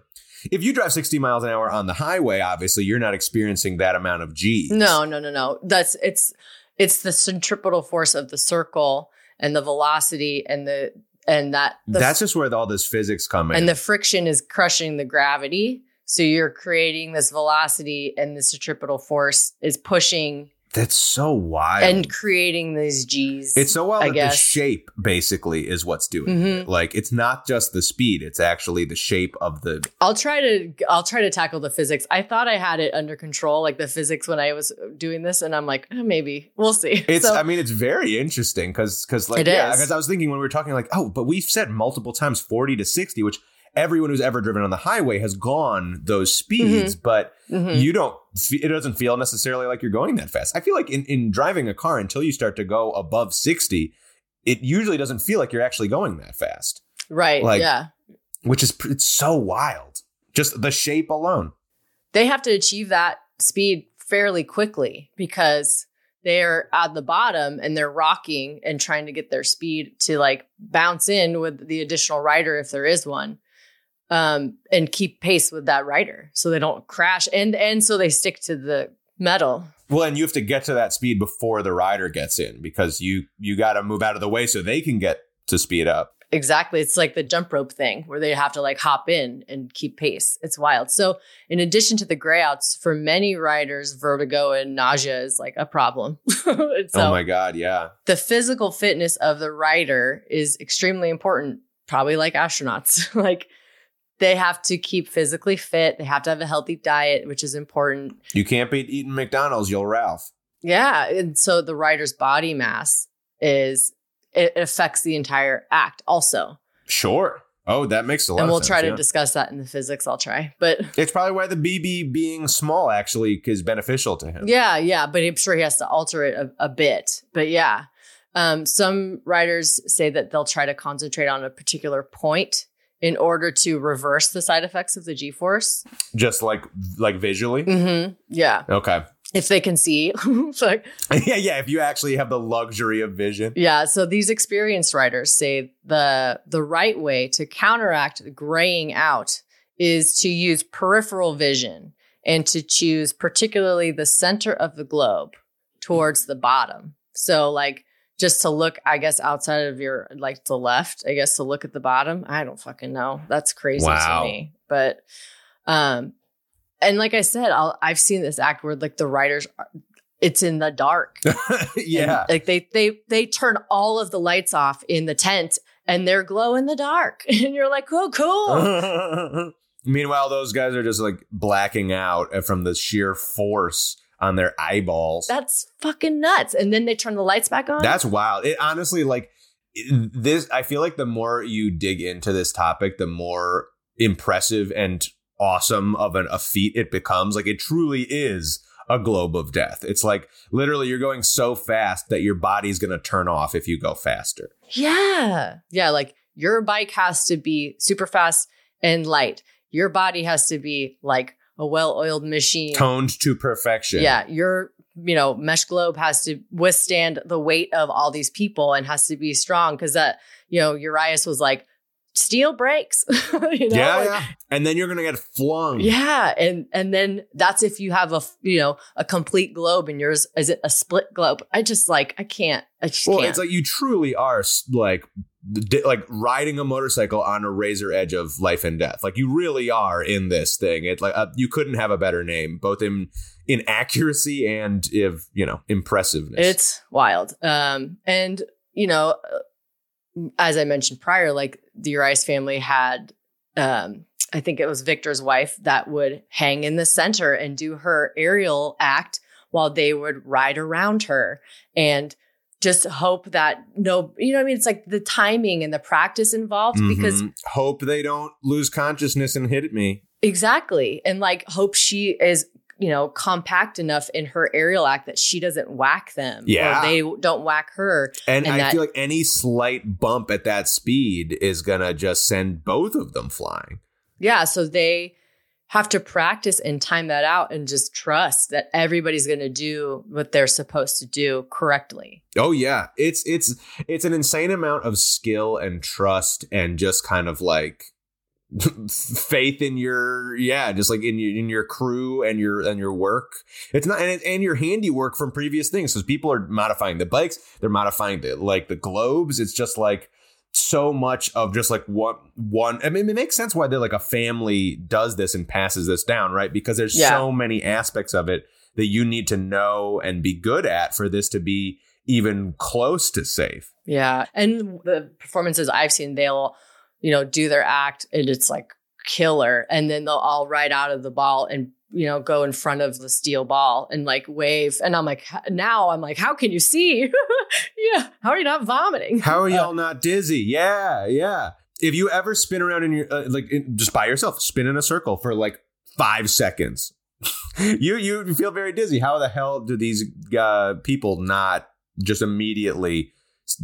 If you drive 60 miles an hour on the highway, obviously you're not experiencing that amount of G's. No, no, no, no. That's it's it's the centripetal force of the circle and the velocity and the and that the That's just where all this physics come in. and the friction is crushing the gravity. So you're creating this velocity and the centripetal force is pushing That's so wild. and creating these G's. it's so wild I that guess. the shape basically is what's doing Mhm. it. Like it's not just the speed; it's actually the shape of the. I'll try to I'll try to tackle the physics. I thought I had it under control, like the physics when I was doing this, and I'm like, eh, maybe we'll see. It's. So- I mean, it's very interesting because because like It yeah, because I was thinking when we were talking like oh, but we've said multiple times forty to sixty, which everyone who's ever driven on the highway has gone those speeds, but Mhm. you don't. It doesn't feel necessarily like you're going that fast. I feel like in in driving a car until you start to go above sixty. It usually doesn't feel like you're actually going that fast. right, like- yeah. which is it's so wild. Just the shape alone. they have to achieve that speed fairly quickly because they're at the bottom and they're rocking and trying to get their speed to like bounce in with the additional rider if there is one um and keep pace with that rider so they don't crash and and so they stick to the metal Well, and you have to get to that speed before the rider gets in because you you got to move out of the way so they can get to speed up. Exactly. It's like the jump rope thing where they have to like hop in and keep pace. It's wild. So, in addition to the grayouts, for many riders, vertigo and nausea is like a problem. So, oh my god, yeah. the physical fitness of the rider is extremely important, probably like astronauts. like, they have to keep physically fit, they have to have a healthy diet, which is important. You can't be eating McDonald's, you'll Ralph. Yeah. And so, the rider's body mass is, it affects the entire act also. Sure. Oh, that makes a lot of and we'll sense, try to yeah. discuss that in the physics. I'll try, but It's probably why the BB being small actually is beneficial to him. yeah, yeah. But I'm sure he has to alter it a, a bit. But yeah, um, some riders say that they'll try to concentrate on a particular point in order to reverse the side effects of the G force. Just like like visually. Mm-hmm. Yeah, Okay. if they can see. Like, yeah, yeah. If you actually have the luxury of vision. yeah. So these experienced riders say the the right way to counteract graying out is to use peripheral vision and to choose particularly the center of the globe towards the bottom. So like just to look, I guess, outside of your like the left, I guess to look at the bottom. I don't fucking know. That's crazy Wow. to me. But um and like I said, I'll, I've seen this act where like the riders are, it's in the dark. yeah. And, like they they they turn all of the lights off in the tent and they're glow in the dark. And you're like, oh cool. Meanwhile, those guys are just like blacking out from the sheer force on their eyeballs. That's fucking nuts. And then they turn the lights back on. That's wild. It honestly like this I feel like the more you dig into this topic, the more impressive and awesome of an, a feat it becomes. Like it truly is a globe of death. It's like literally you're going so fast that your body's going to turn off if you go faster. Yeah. Yeah. Like your bike has to be super fast and light. Your body has to be like a well oiled machine. Toned to perfection. Yeah. Your, you know, mesh globe has to withstand the weight of all these people and has to be strong because that, you know, Urias was like, steel breaks. you know? Yeah, like, yeah. And then you're gonna get flung. Yeah, and and then that's if you have a you know a complete globe and yours is it a split globe? I just like I can't. I just Well, can't. it's like you truly are like like riding a motorcycle on a razor edge of life and death. Like you really are in this thing. It like uh, you couldn't have a better name, both in in accuracy and if you know impressiveness. It's wild. Um, and you know, uh, as I mentioned prior, like the Urias family had, um, I think it was Victor's wife that would hang in the center and do her aerial act while they would ride around her and just hope that no, you know what I mean? It's like the timing and the practice involved because Mhm. hope they don't lose consciousness and hit me. Exactly. And like hope she is, you know, compact enough in her aerial act that she doesn't whack them. Yeah. Or they don't whack her. And, And I that- feel like any slight bump at that speed is gonna just send both of them flying. Yeah. So they have to practice and time that out and just trust that everybody's going to do what they're supposed to do correctly. Oh yeah, it's it's it's an insane amount of skill and trust and just kind of like faith in your yeah, just like in your in your crew and your and your work. It's not and and your handiwork from previous things because people are modifying the bikes, they're modifying the like the globes. It's just like so much of just like one one. I mean, it makes sense why they're like a family does this and passes this down, right? Because there's Yeah. so many aspects of it that you need to know and be good at for this to be even close to safe. Yeah. And the performances I've seen, they'll, you know, do their act and it's like killer. And then they'll all ride out of the ball and, you know, go in front of the steel ball and like wave. And I'm like, now I'm like, how can you see? yeah. How are you not vomiting? How are Uh, y'all not dizzy? Yeah, yeah. If you ever spin around in your uh, like in, just by yourself, spin in a circle for like five seconds, you you feel very dizzy. How the hell do these uh, people not just immediately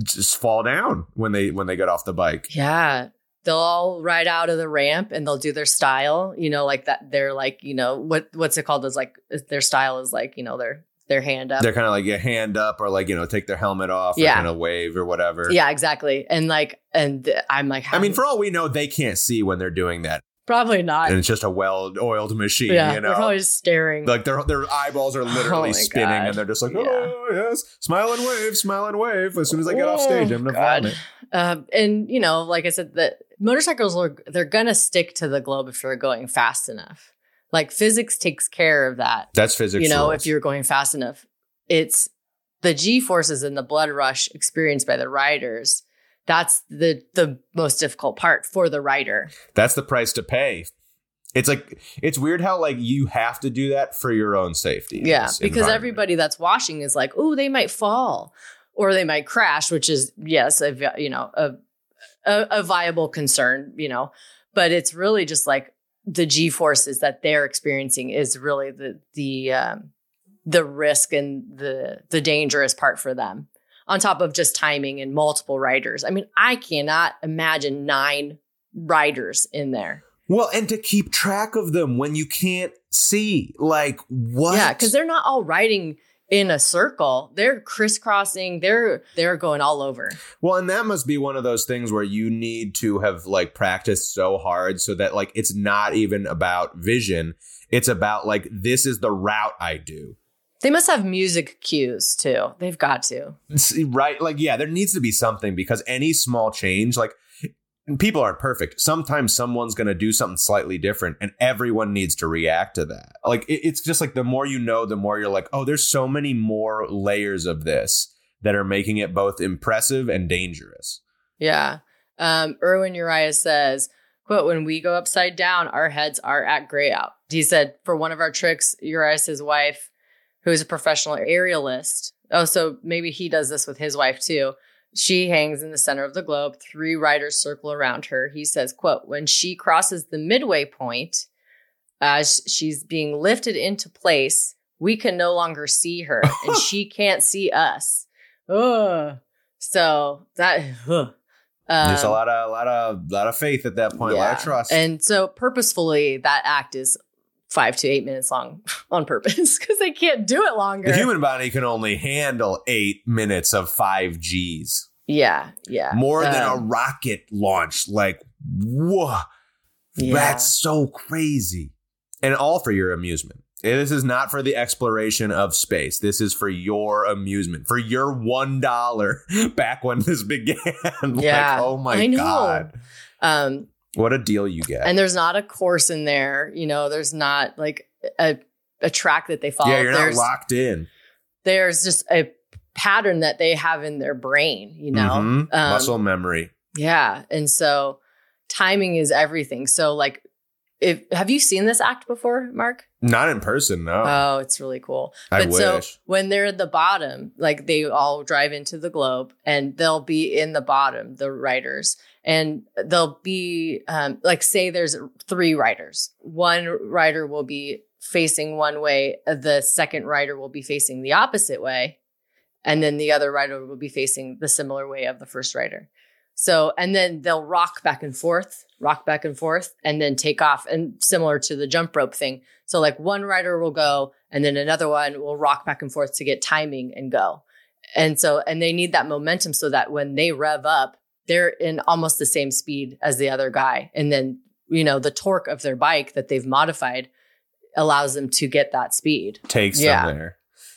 just fall down when they when they get off the bike? Yeah. They'll all ride out of the ramp and they'll do their style, you know, like that. They're like, you know, what what's it called? Is like their style is like, you know, their their hand up. They're kind of like a hand up or like you know take their helmet off or Yeah. kind of wave or whatever. yeah, exactly. And like, and I'm like, I mean, for all we know, they can't see when they're doing that, probably not. and it's just a well-oiled machine. yeah, you know? they're probably just staring. like their their eyeballs are literally Oh spinning God. and they're just like Yeah. oh yes smile and wave smile and wave as soon as i get off stage i'm gonna Oh, God. vomit Um, and you know, like I said, that motorcycles are they're gonna stick to the globe if you're going fast enough. Like physics takes care of that. that's physics you know, rules. if you're going fast enough, it's the G forces and the blood rush experienced by the riders. That's the the most difficult part for the rider. that's the price to pay it's like it's weird how like you have to do that for your own safety Yeah, because everybody that's watching is like, oh, they might fall or they might crash, which is yes, a you know a, a a viable concern, you know, but it's really just like the G forces that they're experiencing is really the the um, the risk and the the dangerous part for them. On top of just timing and multiple riders. I mean, I cannot imagine nine riders in there. well and to keep track of them when you can't see like what Yeah, because they're not all riding in a circle. They're crisscrossing. They're they're going all over. Well, and that must be one of those things where you need to have like practiced so hard so that like it's not even about vision. It's about like this is the route I do. They must have music cues too. They've got to. See, Right? Like yeah, there needs to be something because any small change like people aren't perfect. Sometimes someone's going to do something slightly different and everyone needs to react to that. Like it- it's just like the more you know, the more you're like, "Oh, there's so many more layers of this that are making it both impressive and dangerous." Yeah. Um, Erwin Urias says, quote, when we go upside down, our heads are at gray out. He said, for one of our tricks, Urias' wife, who's a professional aerialist. Oh, so maybe he does this with his wife too. She hangs in the center of the globe. Three riders circle around her. He says, quote, when she crosses the midway point, as she's being lifted into place, we can no longer see her and she can't see us. Ugh. So that. Um, There's a lot of, a lot of, a lot of faith at that point. A lot of trust. And so purposefully, that act is five to eight minutes long on purpose because they can't do it longer. the human body can only handle eight minutes of five Gs. yeah, yeah. More than a Um, rocket launch. Like, whoa. yeah. That's so crazy. And all for your amusement. This is not for the exploration of space. This is for your amusement, for your one dollar back when this began. Yeah, like, oh my I know. god, um, what a deal you get! and there's not a course in there. You know, there's not like a a track that they follow. yeah, you're not locked in. there's just a pattern that they have in their brain. You know, Mhm. Um, muscle memory. Yeah, and so timing is everything. So like. If, have you seen this act before, Mark? Not in person, no. Oh, it's really cool. I But so wish. when they're at the bottom, like they all drive into the globe and they'll be in the bottom, the riders, and they'll be um, like, say there's three riders. One rider will be facing one way, the second rider will be facing the opposite way, and then the other rider will be facing the similar way of the first rider. So, and then they'll rock back and forth, rock back and forth, and then take off. And similar to the jump rope thing. So, like one rider will go, and then another one will rock back and forth to get timing and go. And so, and they need that momentum so that when they rev up, they're in almost the same speed as the other guy. And then, you know, the torque of their bike that they've modified allows them to get that speed. Takes Yeah. them there.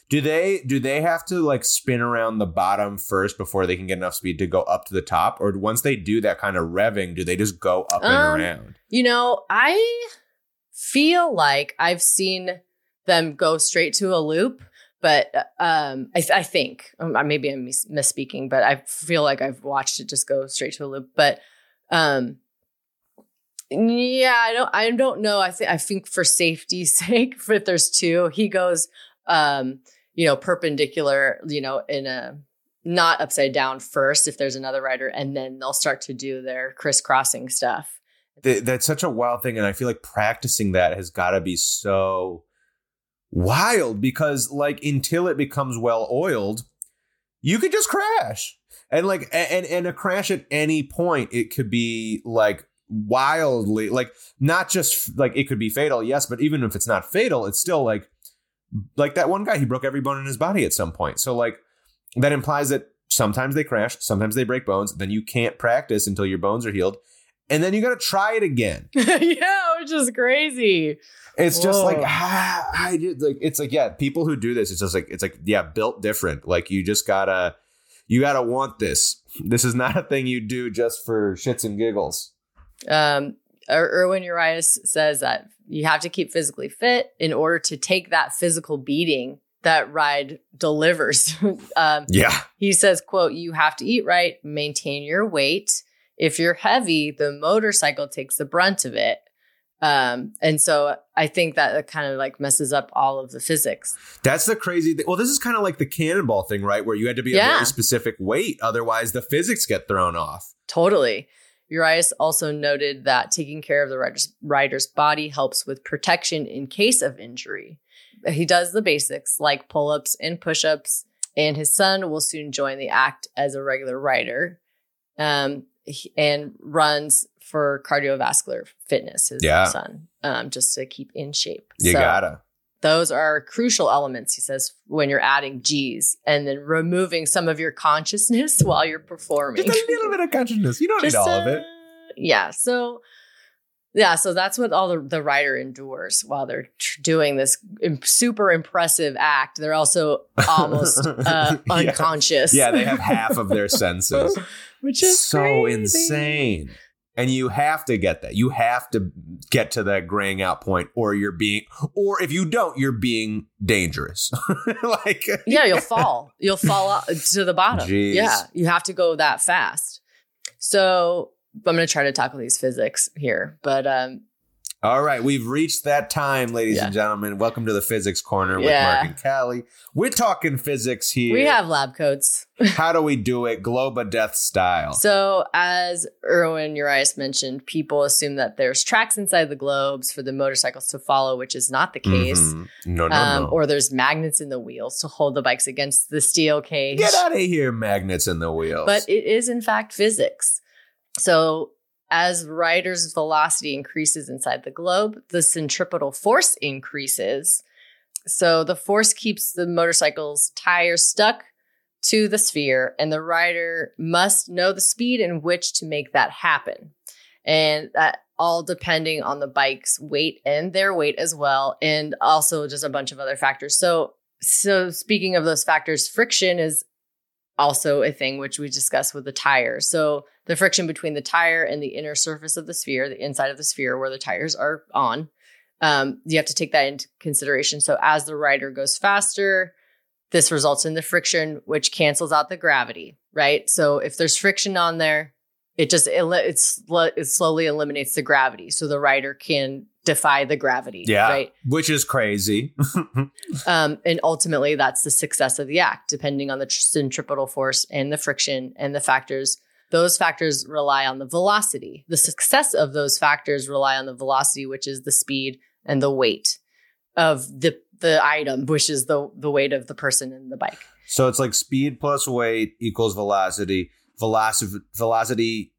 Do they do they have to like spin around the bottom first before they can get enough speed to go up to the top, or once they do that kind of revving, do they just go up and Um, around? You know, I feel like I've seen them go straight to a loop, but um, I, I think um, maybe I'm mis- misspeaking, but I feel like I've watched it just go straight to a loop. But um, yeah, I don't, I don't know. I think I think for safety's sake, if there's two, he goes, um, you know, perpendicular, you know, in a not upside down first if there's another rider, and then they'll start to do their crisscrossing stuff. Th- that's such a wild thing and i feel like practicing that has got to be so wild because like until it becomes well oiled you could just crash and like and and a crash at any point it could be like wildly like not just like it could be fatal yes but even if it's not fatal it's still like like that one guy he broke every bone in his body at some point so like that implies that sometimes they crash sometimes they break bones then you can't practice until your bones are healed and then you got to try it again. yeah, which is crazy. It's just like ah, I did like it's like yeah, people who do this, it's just like it's like yeah, built different. Like you just gotta you gotta want this. This is not a thing you do just for shits and giggles. Um, Er- Erwin Urias says that you have to keep physically fit in order to take that physical beating that ride delivers. um, Yeah, he says, "quote You have to eat right, maintain your weight. If you're heavy, the motorcycle takes the brunt of it." Um, and so I think that it kind of like messes up all of the physics. that's the crazy thing. Well, this is kind of like the cannonball thing, right? Where you had to be a very specific weight, otherwise the physics get thrown off. Totally. Urias also noted that taking care of the rider's, rider's body helps with protection in case of injury. He does the basics like pull ups and push ups, and his son will soon join the act as a regular rider um, and runs for cardiovascular fitness, his Yeah. son, um, just to keep in shape. You So gotta. Those are crucial elements, he says, when you're adding G's and then removing some of your consciousness while you're performing Just a little bit of consciousness. You don't need just, all of it. Yeah. So, yeah. So that's what all the, the rider endures while they're tr- doing this super impressive act. They're also almost uh, Yeah. unconscious. Yeah, they have half of their senses. which is so crazy. insane. And you have to get that. You have to get to that graying out point, or you're being, or if you don't, you're being dangerous. like, Yeah, you'll fall. You'll fall to the bottom. Jeez. Yeah, you have to go that fast. So I'm going to try to tackle these physics here, but um, All right, we've reached that time, ladies Yeah. and gentlemen. Welcome to the Physics Corner with Yeah. Mark and Callie. We're talking physics here. We have lab coats. How do we do it? Globe of Death style. So, as Erwin Urias mentioned, people assume that there's tracks inside the globes for the motorcycles to follow, which is not the case. Mhm. No, no, um, no. Or there's magnets in the wheels to hold the bikes against the steel cage. Get out of here, magnets in the wheels. But it is, in fact, physics. So, as rider's velocity increases inside the globe, the centripetal force increases. So, the force keeps the motorcycle's tires stuck to the sphere, and the rider must know the speed in which to make that happen. And that all depending on the bike's weight and their weight as well, and also just a bunch of other factors. So, so speaking of those factors, friction is also a thing which we discussed with the tire. So the friction between the tire and the inner surface of the sphere, the inside of the sphere where the tires are on, um, you have to take that into consideration. So as the rider goes faster, this results in the friction, which cancels out the gravity, right? So if there's friction on there, it just it, it's it slowly eliminates the gravity, so the rider can defy the gravity, yeah, right? which is crazy. Um, and ultimately, that's the success of the act, depending on the centripetal force and the friction and the factors. Those factors rely on the velocity. The success of those factors rely on the velocity, which is the speed and the weight of the the item, which is the the weight of the person in the bike. so it's like speed plus weight equals velocity. Velocity, velocity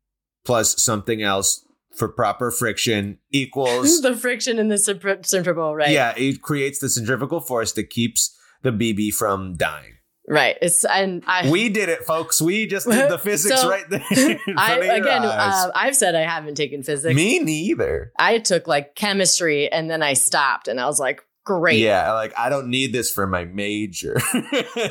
plus something else for proper friction equals the friction in the centrifugal, right? Yeah, it creates the centrifugal force that keeps the BB from dying. right. It's and I We did it, folks. We just did the physics So, right there. I again, uh, I've said I haven't taken physics. Me neither. I took like chemistry and then I stopped and I was like, great. Yeah, like I don't need this for my major.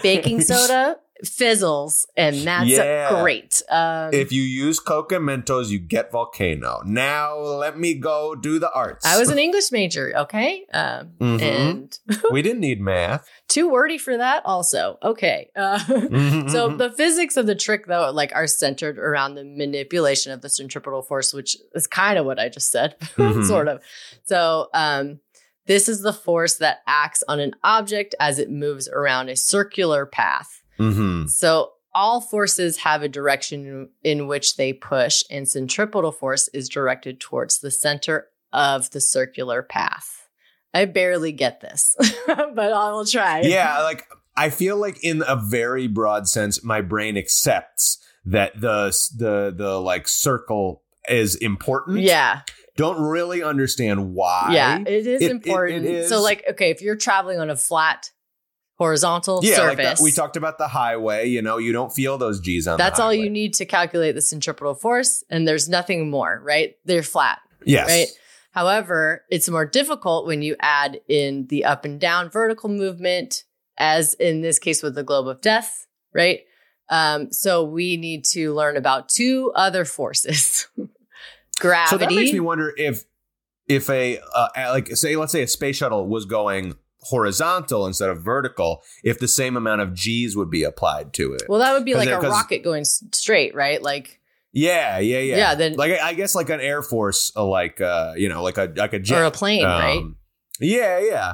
Baking soda fizzles and that's Yeah. great. Um, If you use Coca Mentos, you get volcano. Now let me go do the arts. I was an English major, okay? Um, Mhm. And we didn't need math. too wordy for that, also. Okay. Uh, so the physics of the trick, though, like are centered around the manipulation of the centripetal force, which is kind of what I just said, Mhm. sort of. So um, this is the force that acts on an object as it moves around a circular path. Mhm. So all forces have a direction in which they push, and centripetal force is directed towards the center of the circular path. I barely get this, but I will try. yeah, like I feel like in a very broad sense, my brain accepts that the the the like circle is important. Yeah. Don't really understand why. Yeah. It is It- it- important. it is. So, like, okay, if you're traveling on a flat horizontal Yeah, like surface, that, we talked about the highway. You know, you don't feel those G's on. that's all you need to calculate the centripetal force, and there's nothing more, right? They're flat. Yes. right? However, it's more difficult when you add in the up and down vertical movement, as in this case with the globe of death, right? Um, so we need to learn about two other forces gravity. So that makes me wonder if if a uh, like say let's say a space shuttle was going horizontal instead of vertical, if the same amount of G's would be applied to it. well, that would be like a rocket going straight, right? Like, yeah, yeah, yeah. Yeah, then- like I guess like an air force, uh, like uh, you know, like a like a jet or a plane, right? Um, Yeah, yeah.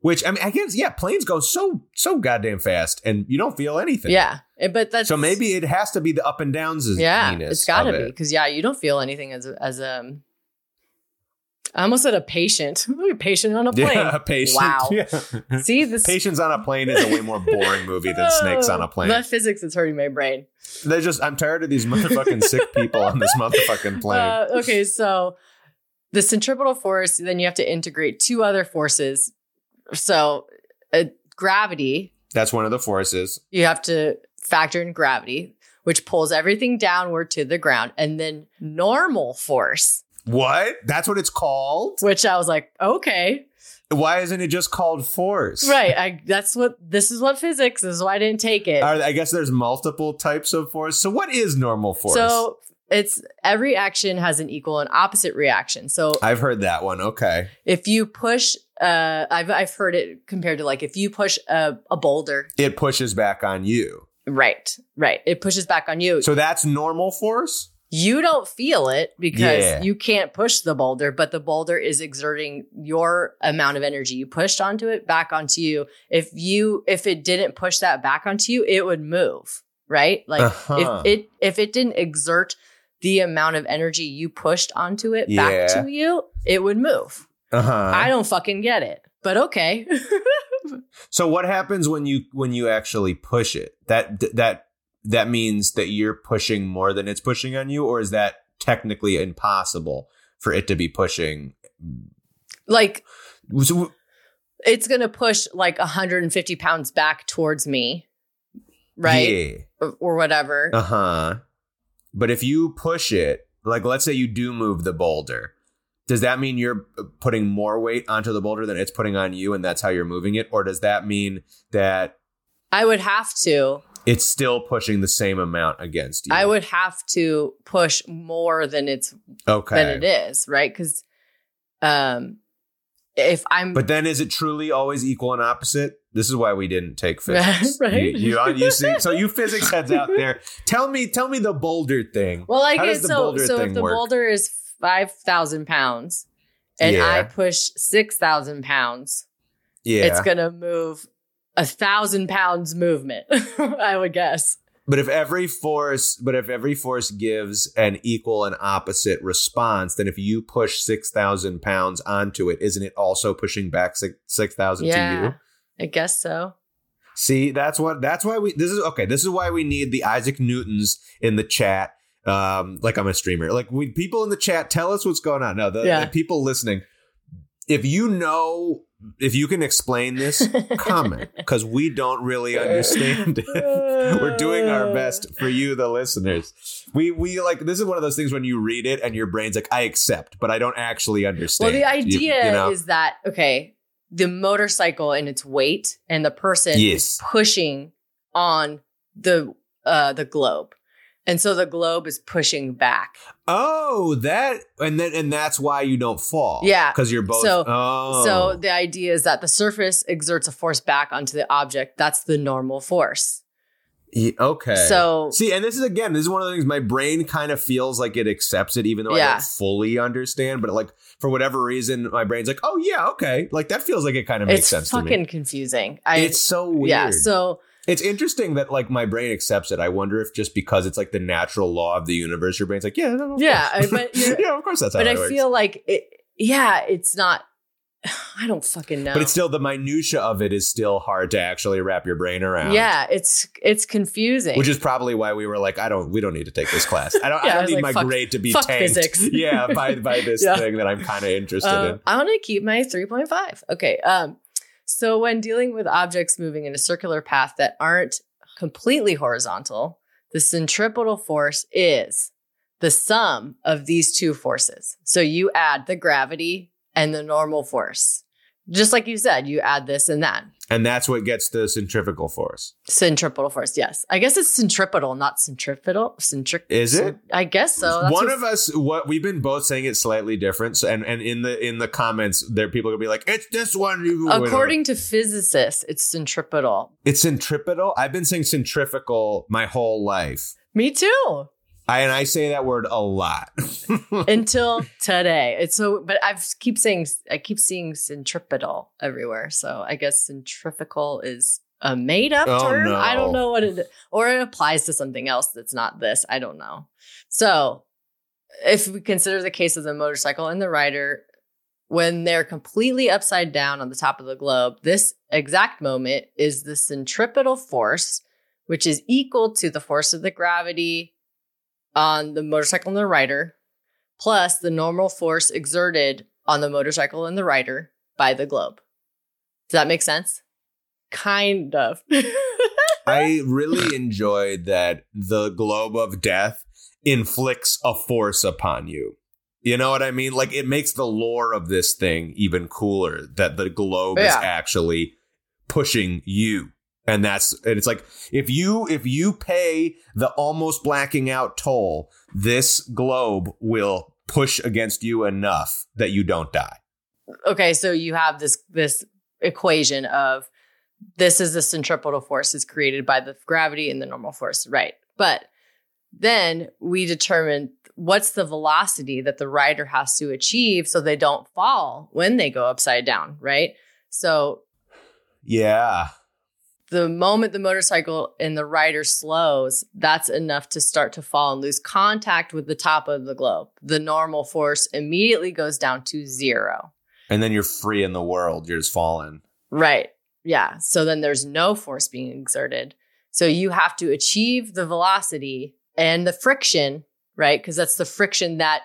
Which I mean, I guess yeah, planes go so so goddamn fast, and you don't feel anything. Yeah, Eh, but that's So maybe it has to be the up and downs. yeah, it's got to be because yeah, you don't feel anything as as a. I almost said a patient. a patient on a plane. Yeah, patient. Wow. Yeah. See this. Patience on a plane is a way more boring movie than Snakes on a plane. The physics is hurting my brain. They're just I'm tired of these motherfucking sick people on this motherfucking plane. Uh, okay, so the centripetal force, then you have to integrate two other forces. So uh, gravity, That's one of the forces. you have to factor in gravity, which pulls everything downward to the ground, and then normal force, What? That's what it's called? which I was like, okay, Why isn't it just called force? right. I that's what this is what physics is. Why I didn't take it. I guess there's multiple types of force. So what is normal force? So it's every action has an equal and opposite reaction. So I've heard that one. Okay. if you push uh I've I've heard it compared to like if you push a, a boulder It pushes back on you. right right it pushes back on you So that's normal force? You don't feel it because Yeah. you can't push the boulder, but the boulder is exerting your amount of energy. You pushed onto it back onto you. If you if it didn't push that back onto you, it would move, right? Like Uh-huh. if it if it didn't exert the amount of energy you pushed onto it Yeah. back to you, it would move. Uh-huh. I don't fucking get it. But okay. So what happens when you when you actually push it? That that that means that you're pushing more than it's pushing on you, or is that technically impossible for it to be pushing? like So- it's gonna push like 150 pounds back towards me, right? Yeah. Or, or whatever. Uh huh. But if you push it, like let's say you do move the boulder, does that mean you're putting more weight onto the boulder than it's putting on you, and that's how you're moving it, or does that mean that I would have to. It's still pushing the same amount against you? I would have to push more than it's Okay. than it is, right? Because um, if I'm But then is it truly always equal and opposite? This is why we didn't take physics. Right. You, you, you see, so you physics heads out there, tell me, tell me the boulder thing. well, I guess so. So if the work? boulder is five thousand pounds, and Yeah. I push six thousand pounds, Yeah. it's gonna move a thousand pounds movement. I would guess. but if every force, but if every force gives an equal and opposite response, then if you push six thousand pounds onto it, isn't it also pushing back six six thousand to you? I guess so. See, that's what that's why we this is okay. This is why we need the Isaac Newtons in the chat. Um, like I'm a streamer. Like we people in the chat, tell us what's going on. No, the, Yeah. the people listening, if you know, if you can explain this, comment because we don't really understand it. We're doing our best for you, the listeners. We we like this is one of those things when you read it and your brain's like, I accept, but I don't actually understand. Well, the You- idea you know? is that okay, the motorcycle and its weight and the person Yes. is pushing on the uh the globe. And so the globe is pushing back. Oh, that and then and that's why you don't fall. Yeah. because you're both. So- oh. So the idea is that the surface exerts a force back onto the object. That's the normal force. Ye- okay. So see, and this is again, this is one of the things my brain kind of feels like it accepts it, even though I don't fully understand. But like for whatever reason, my brain's like, oh yeah, okay, like that feels like it kind of makes it's sense to fucking confusing. I It's so weird. yeah. So it's interesting that like my brain accepts it. I wonder if just because it's like the natural law of the universe, your brain's like, yeah, no, Yeah, but yeah, of course that's how but I feel like it yeah, it's not I don't fucking know. But it's still the minutia of it is still hard to actually wrap your brain around. Yeah, it's it's confusing. Which is probably why we were like, I don't, we don't need to take this class. I don't, Yeah, I I don't was need like, my fuck- grade to be fuck tanked. physics. yeah, by by this Yeah. thing that I'm kind of interested Uh, in. I want to keep my 3.5. Okay. Um, so when dealing with objects moving in a circular path that aren't completely horizontal, the centripetal force is the sum of these two forces. So you add the gravity and the normal force. Just like you said, you add this and that. And that's what gets the centrifugal force. Centripetal force, yes. I guess it's centripetal, not centripetal. Centric Is it? I guess so. That's One of us, what we've been both saying it slightly different. So, and and in the in the comments, there people are gonna be like, it's this one. you- According to physicists, it's centripetal. it's centripetal. I've been saying centrifugal my whole life. Me too. I, and I say that word a lot. until today. It's so, but I keep saying I keep seeing centripetal everywhere. So I guess centrifugal is a made up Oh, term. no. I don't know what it or it applies to something else that's not this. I don't know. So if we consider the case of the motorcycle and the rider, when they're completely upside down on the top of the globe, this exact moment is the centripetal force, which is equal to the force of the gravity on the motorcycle and the rider, plus the normal force exerted on the motorcycle and the rider by the globe. Does that make sense? Kind of. I really enjoyed that the globe of death inflicts a force upon you. You know what I mean? Like it makes the lore of this thing even cooler that the globe is actually pushing you. And that's and it's like if you if you pay the almost blacking out toll, this globe will push against you enough that you don't die. okay, so you have this this equation of this is the centripetal force is created by the gravity and the normal force, right? But then we determine what's the velocity that the rider has to achieve so they don't fall when they go upside down, right? So Yeah. The moment the motorcycle and the rider slows, that's enough to start to fall and lose contact with the top of the globe. The normal force immediately goes down to zero. And then you're free in the world. You're just falling. Right. Yeah. So then there's no force being exerted. So you have to achieve the velocity and the friction, right? Because that's the friction that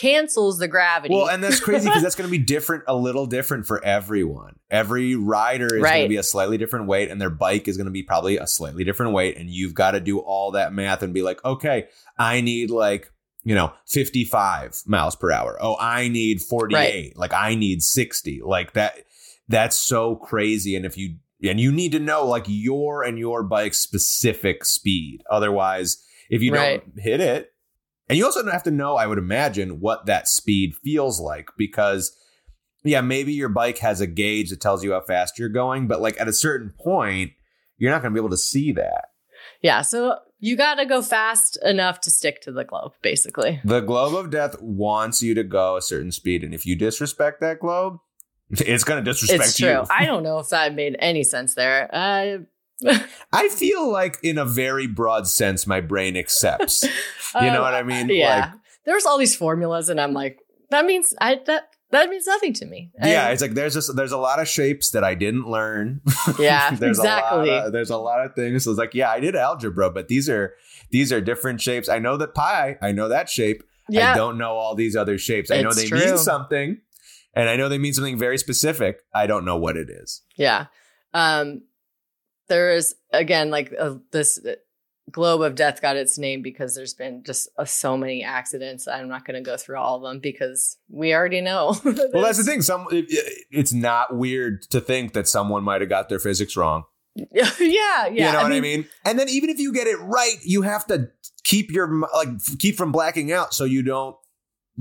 cancels the gravity. Well, and that's crazy because that's going to be different, a little different for everyone. Every rider is going to be a slightly different weight, and their bike is going to be probably a slightly different weight. And you've got to do all that math and be like, okay, I need like, you know, 55 miles per hour. Oh, I need 48. Like, I need 60. Like, that, that's so crazy. And if you, and you need to know like your and your bike's specific speed. Otherwise, if you Right. don't hit it, and you also don't have to know, I would imagine, what that speed feels like because, yeah, maybe your bike has a gauge that tells you how fast you're going, but like at a certain point, you're not going to be able to see that. yeah. So you got to go fast enough to stick to the globe, basically. The globe of death wants you to go a certain speed, and if you disrespect that globe, it's going to disrespect it's true. you. I don't know if that made any sense there. Uh, I feel like, in a very broad sense, my brain accepts. You know um, what I mean? Yeah. There's all these formulas, and I'm like, that means I that that means nothing to me. Like, yeah, it's like there's just there's a lot of shapes that I didn't learn. yeah, there's exactly. A lot of, there's a lot of things. So it's like, yeah, I did algebra, but these are these are different shapes. I know that pi, I know that shape. yeah, I don't know all these other shapes. I know they true. mean something, and I know they mean something very specific. I don't know what it is. Yeah. Um, there is again like uh, this uh, globe of death got its name because there's been just uh, so many accidents. I'm not going to go through all of them because we already know. Well, that's the thing. Some it, it's not weird to think that someone might have got their physics wrong. yeah, yeah. you know what I mean? And then even if you get it right, you have to keep your like keep from blacking out so you don't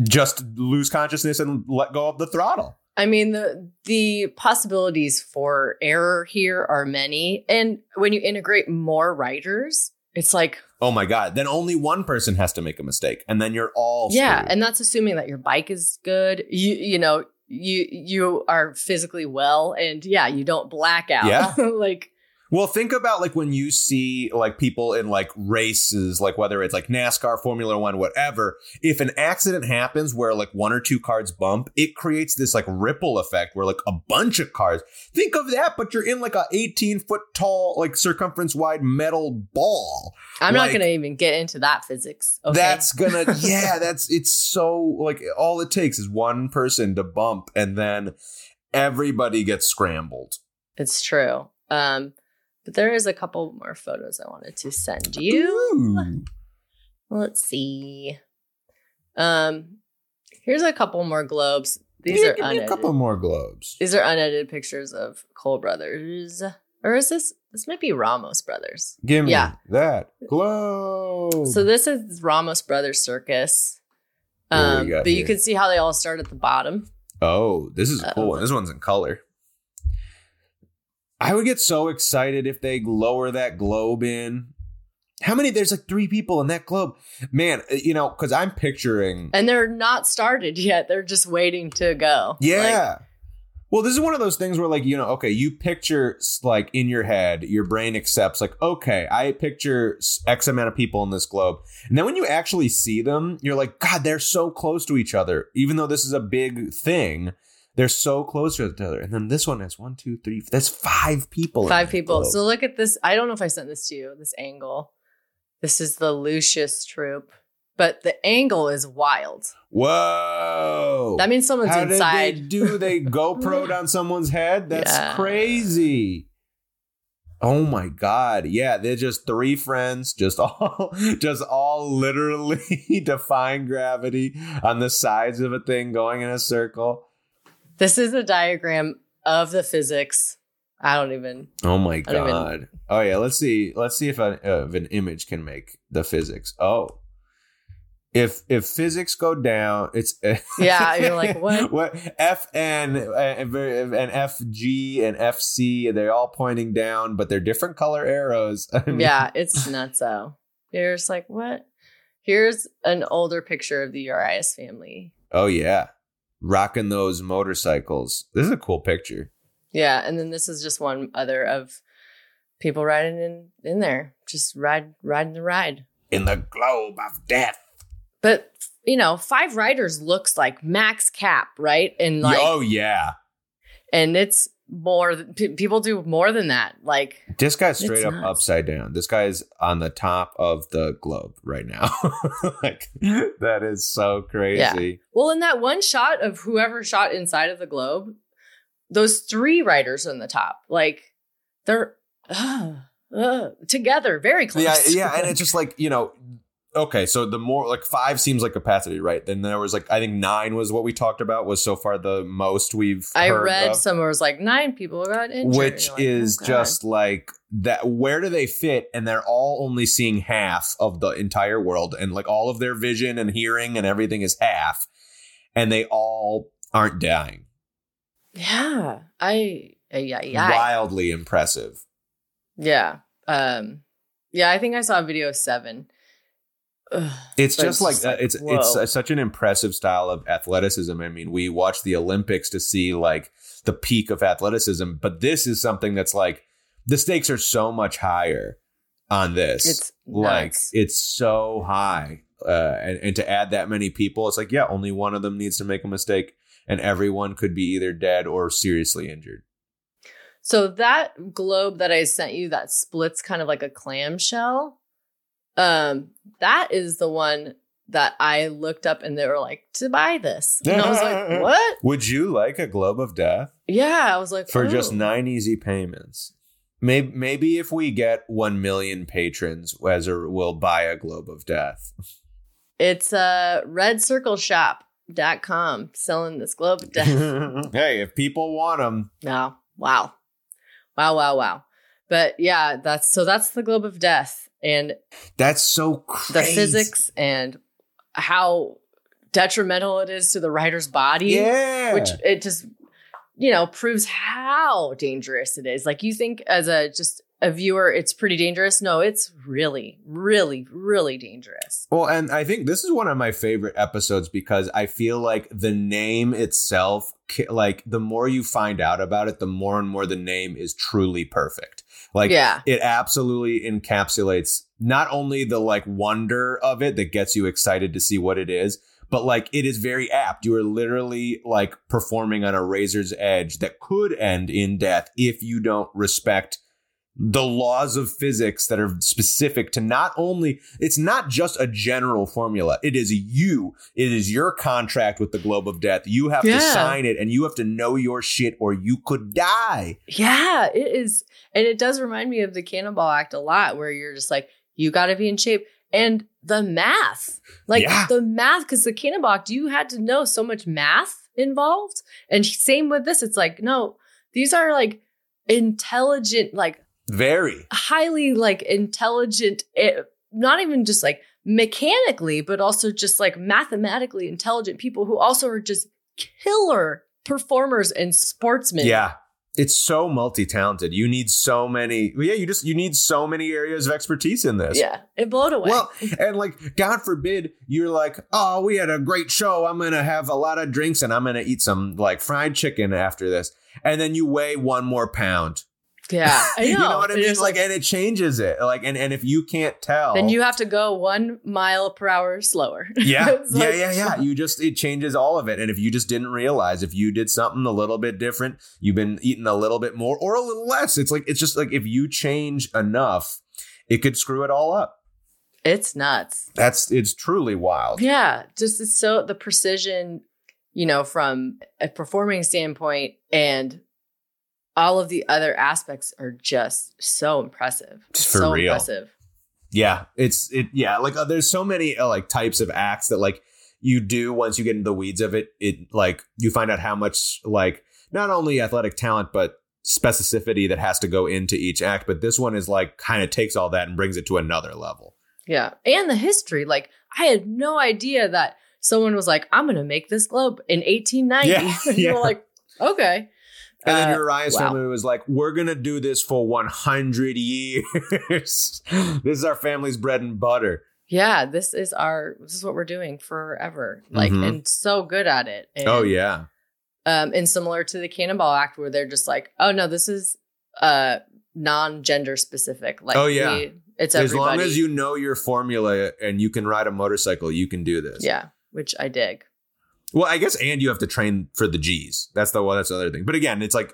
just lose consciousness and let go of the throttle. I mean the the possibilities for error here are many, and when you integrate more riders, it's like Oh my god! Then only one person has to make a mistake, and then you're all yeah, screwed. and that's assuming that your bike is good. You you know you you are physically well, and yeah, you don't black out. Yeah. like Well, think about like when you see like people in like races, like whether it's like NASCAR, Formula One, whatever. If an accident happens where like one or two cars bump, it creates this like ripple effect where like a bunch of cars. Think of that, but you're in like a 18 foot tall, like circumference wide metal ball. I'm Like- not going to even get into that physics. Okay. That's gonna, yeah, that's it's so like all it takes is one person to bump, and then everybody gets scrambled. it's true. Um, but there is a couple more photos I wanted to send you. Ooh. Let's see. Um, here's a couple more globes. These Yeah, are give me a unedited. couple more globes. These are unedited pictures of Cole brothers, or is this? This might be Ramos brothers. Give me Yeah. that globe. So this is Ramos Brothers Circus. What do we Um, but you can see how they all start at the bottom. oh, this is a cool Uh-oh. one. This one's in color. I would get so excited if they lower that globe in. How many? There's like three people in that globe. Man, uh, you know, because I'm picturing. And they're not started yet. They're just waiting to go. Like, Yeah. well, this is one of those things where, like, you know, okay, you picture, like, in your head, your brain accepts, like, okay, I picture X amount of people in this globe. And then when you actually see them, you're like, God, they're so close to each other. Even though this is a big thing, they're so close to each other. And then this one has one, two, three, that's five people. five people. globe. So look at this. I don't know if I sent this to you, this angle. This is the Lucius troop, but the angle is wild. Whoa. That means someone's How inside. did they do? They GoPro'd on someone's head? That's Yeah. crazy. Oh my god. Yeah, they're just three friends, just all just all literally defying gravity on the sides of a thing going in a circle. This is a diagram of the physics. I don't even. Oh my don't even- god. Oh yeah, let's see. Let's see if, a, uh, if an image can make the physics. Oh. If if physics go down, it's Yeah, you're like, what? What FN uh, and and FG and FC, they're all pointing down, but they're different color arrows. I mean, Yeah, it's nuts. So you're just like, what? Here's an older picture of the Urias family. Oh yeah, rocking those motorcycles. This is a cool picture. Yeah, and then this is just one other of people riding in in there, just ride riding the ride. In the globe of death. But you know, five riders looks like max cap, right? And like, oh yeah, and it's more. P- people do more than that. Like this guy's straight up nuts. upside down. This guy's on the top of the globe right now. like that is so crazy. Well, in that one shot of whoever shot inside of the globe, those three riders on the top, like they're uh, uh, together, very close. Yeah, yeah, and it's just like you know. Okay, so the more like five seems like capacity, right? Then there was like I think nine was what we talked about was so far the most we've. I read of. somewhere it was like nine people got injured, which like, is oh, just like that where do they fit and they're all only seeing half of the entire world and like all of their vision and hearing and everything is half and they all aren't dying yeah. I yeah yeah wildly impressive yeah um yeah. I think I saw a video of seven. It's just like, just uh, like, it's whoa. it's uh, such an impressive style of athleticism. I mean we watch the olympics to see like the peak of athleticism but this is something that's like the stakes are so much higher on this. It's like nuts. it's so high uh, and, and to add that many people it's like yeah only one of them needs to make a mistake and everyone could be either dead or seriously injured. So that globe that I sent you that splits kind of like a clamshell, um, that is the one that I looked up and they were like to buy this. And I was like, what? would you like a globe of death Yeah, I was like, for just oh. nine easy payments maybe, maybe if we get 1 million patrons Wezer will buy a globe of death It's a uh redcircleshop.com selling this globe of death. hey if people want them no. Wow. Wow, wow, wow. But yeah, that's so that's the globe of death and that's so crazy. the physics and how detrimental it is to the rider's body. yeah which it just you know proves how dangerous it is like you think as a just a viewer it's pretty dangerous no it's really really really dangerous Well, and I think this is one of my favorite episodes because I feel like the name itself, like the more you find out about it, the more and more the name is truly perfect. Like, yeah it absolutely encapsulates not only the like wonder of it that gets you excited to see what it is, but like it is very apt. You are literally like performing on a razor's edge that could end in death if you don't respect the laws of physics that are specific to not only it's not just a general formula. It is you. It is your contract with the globe of death. You have to sign it and you have to know your shit or you could die. Yeah it is. And it does remind me of the cannonball act a lot where you're just like you got to be in shape. And the math like Yeah. the math because the cannonball act you had to know so much math involved. And same with this. It's like no these are like intelligent like very. Highly like intelligent eh, not even just like mechanically but also just like mathematically intelligent people who also are just killer performers and sportsmen. Yeah. It's so multi-talented. You need so many yeah you just you need so many areas of expertise in this. Yeah. It blowed away. Well, and like, God forbid, you're like, oh, we had a great show. I'm gonna have a lot of drinks and I'm gonna eat some like fried chicken after this, and then you weigh one more pound. Yeah i know, you know what I mean? it's Like, and it changes it. Like, and and if you can't tell, then you have to go one mile per hour slower yeah, It's yeah, yeah, yeah. You just it changes all of it. And if you just didn't realize, if you did something a little bit different, you've been eating a little bit more or a little less. It's like it's just like if you change enough, it could screw it all up. it's nuts That's it's truly wild. Yeah, just it's so the precision, you know, from a performing standpoint and all of the other aspects are just so impressive. Just for so real. impressive. Yeah, it's it. Yeah, like uh, there's so many uh, like types of acts that like you do once you get into the weeds of it. It like you find out how much like not only athletic talent but specificity that has to go into each act. But this one is like kind of takes all that and brings it to another level. Yeah. And the history. Like I had no idea that someone was like, I'm gonna make this globe in 1890. Yeah, and yeah. you're like, okay. And then Uh, Urias' wow. family was like, "We're gonna do this for 100 years. this is our family's bread and butter." yeah, this is our this is what we're doing forever. Like Mhm. and so good at it. And, oh yeah. Um, and similar to the Cannonball Act, where they're just like, oh no, this is uh non-gender specific. Like, Oh, yeah. we- it's As long as you know your formula and you can ride a motorcycle, you can do this. yeah, which I dig. Well, I guess and you have to train for the G's. That's the well, that's the other thing. But again, it's like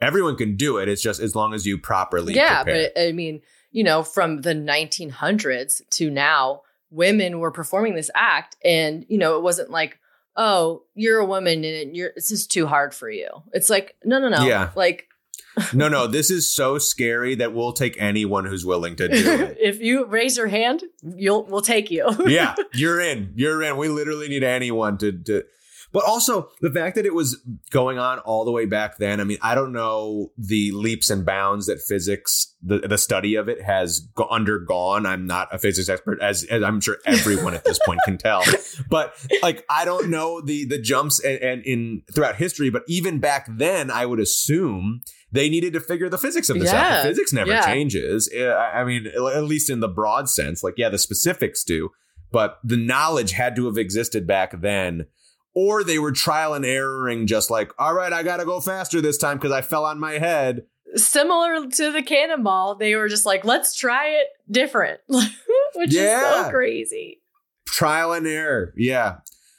everyone can do it. It's just as long as you properly yeah, prepare. but I mean, you know, from the 1900s to now, women were performing this act, and you know, it wasn't like, oh, you're a woman and you're it's just too hard for you. It's like, no, no, no, Yeah. like no, no, this is so scary that we'll take anyone who's willing to do it. if you raise your hand, you'll we'll take you. yeah, you're in. You're in. We literally need anyone to to but also the fact that it was going on all the way back then. I mean, I don't know the leaps and bounds that physics, the, the study of it has undergone. I'm not a physics expert, as, as I'm sure everyone at this point can tell. But like, I don't know the the jumps and, and in throughout history. But even back then, I would assume they needed to figure the physics of this out. Yeah. The physics never Yeah. changes. Uh, I I mean, at least in the broad sense. Like, yeah, the specifics do but the knowledge had to have existed back then or they were trial and erroring just like all right i gotta go faster this time because i fell on my head Similar to the cannonball, they were just like, let's try it different, which is so crazy. trial and error yeah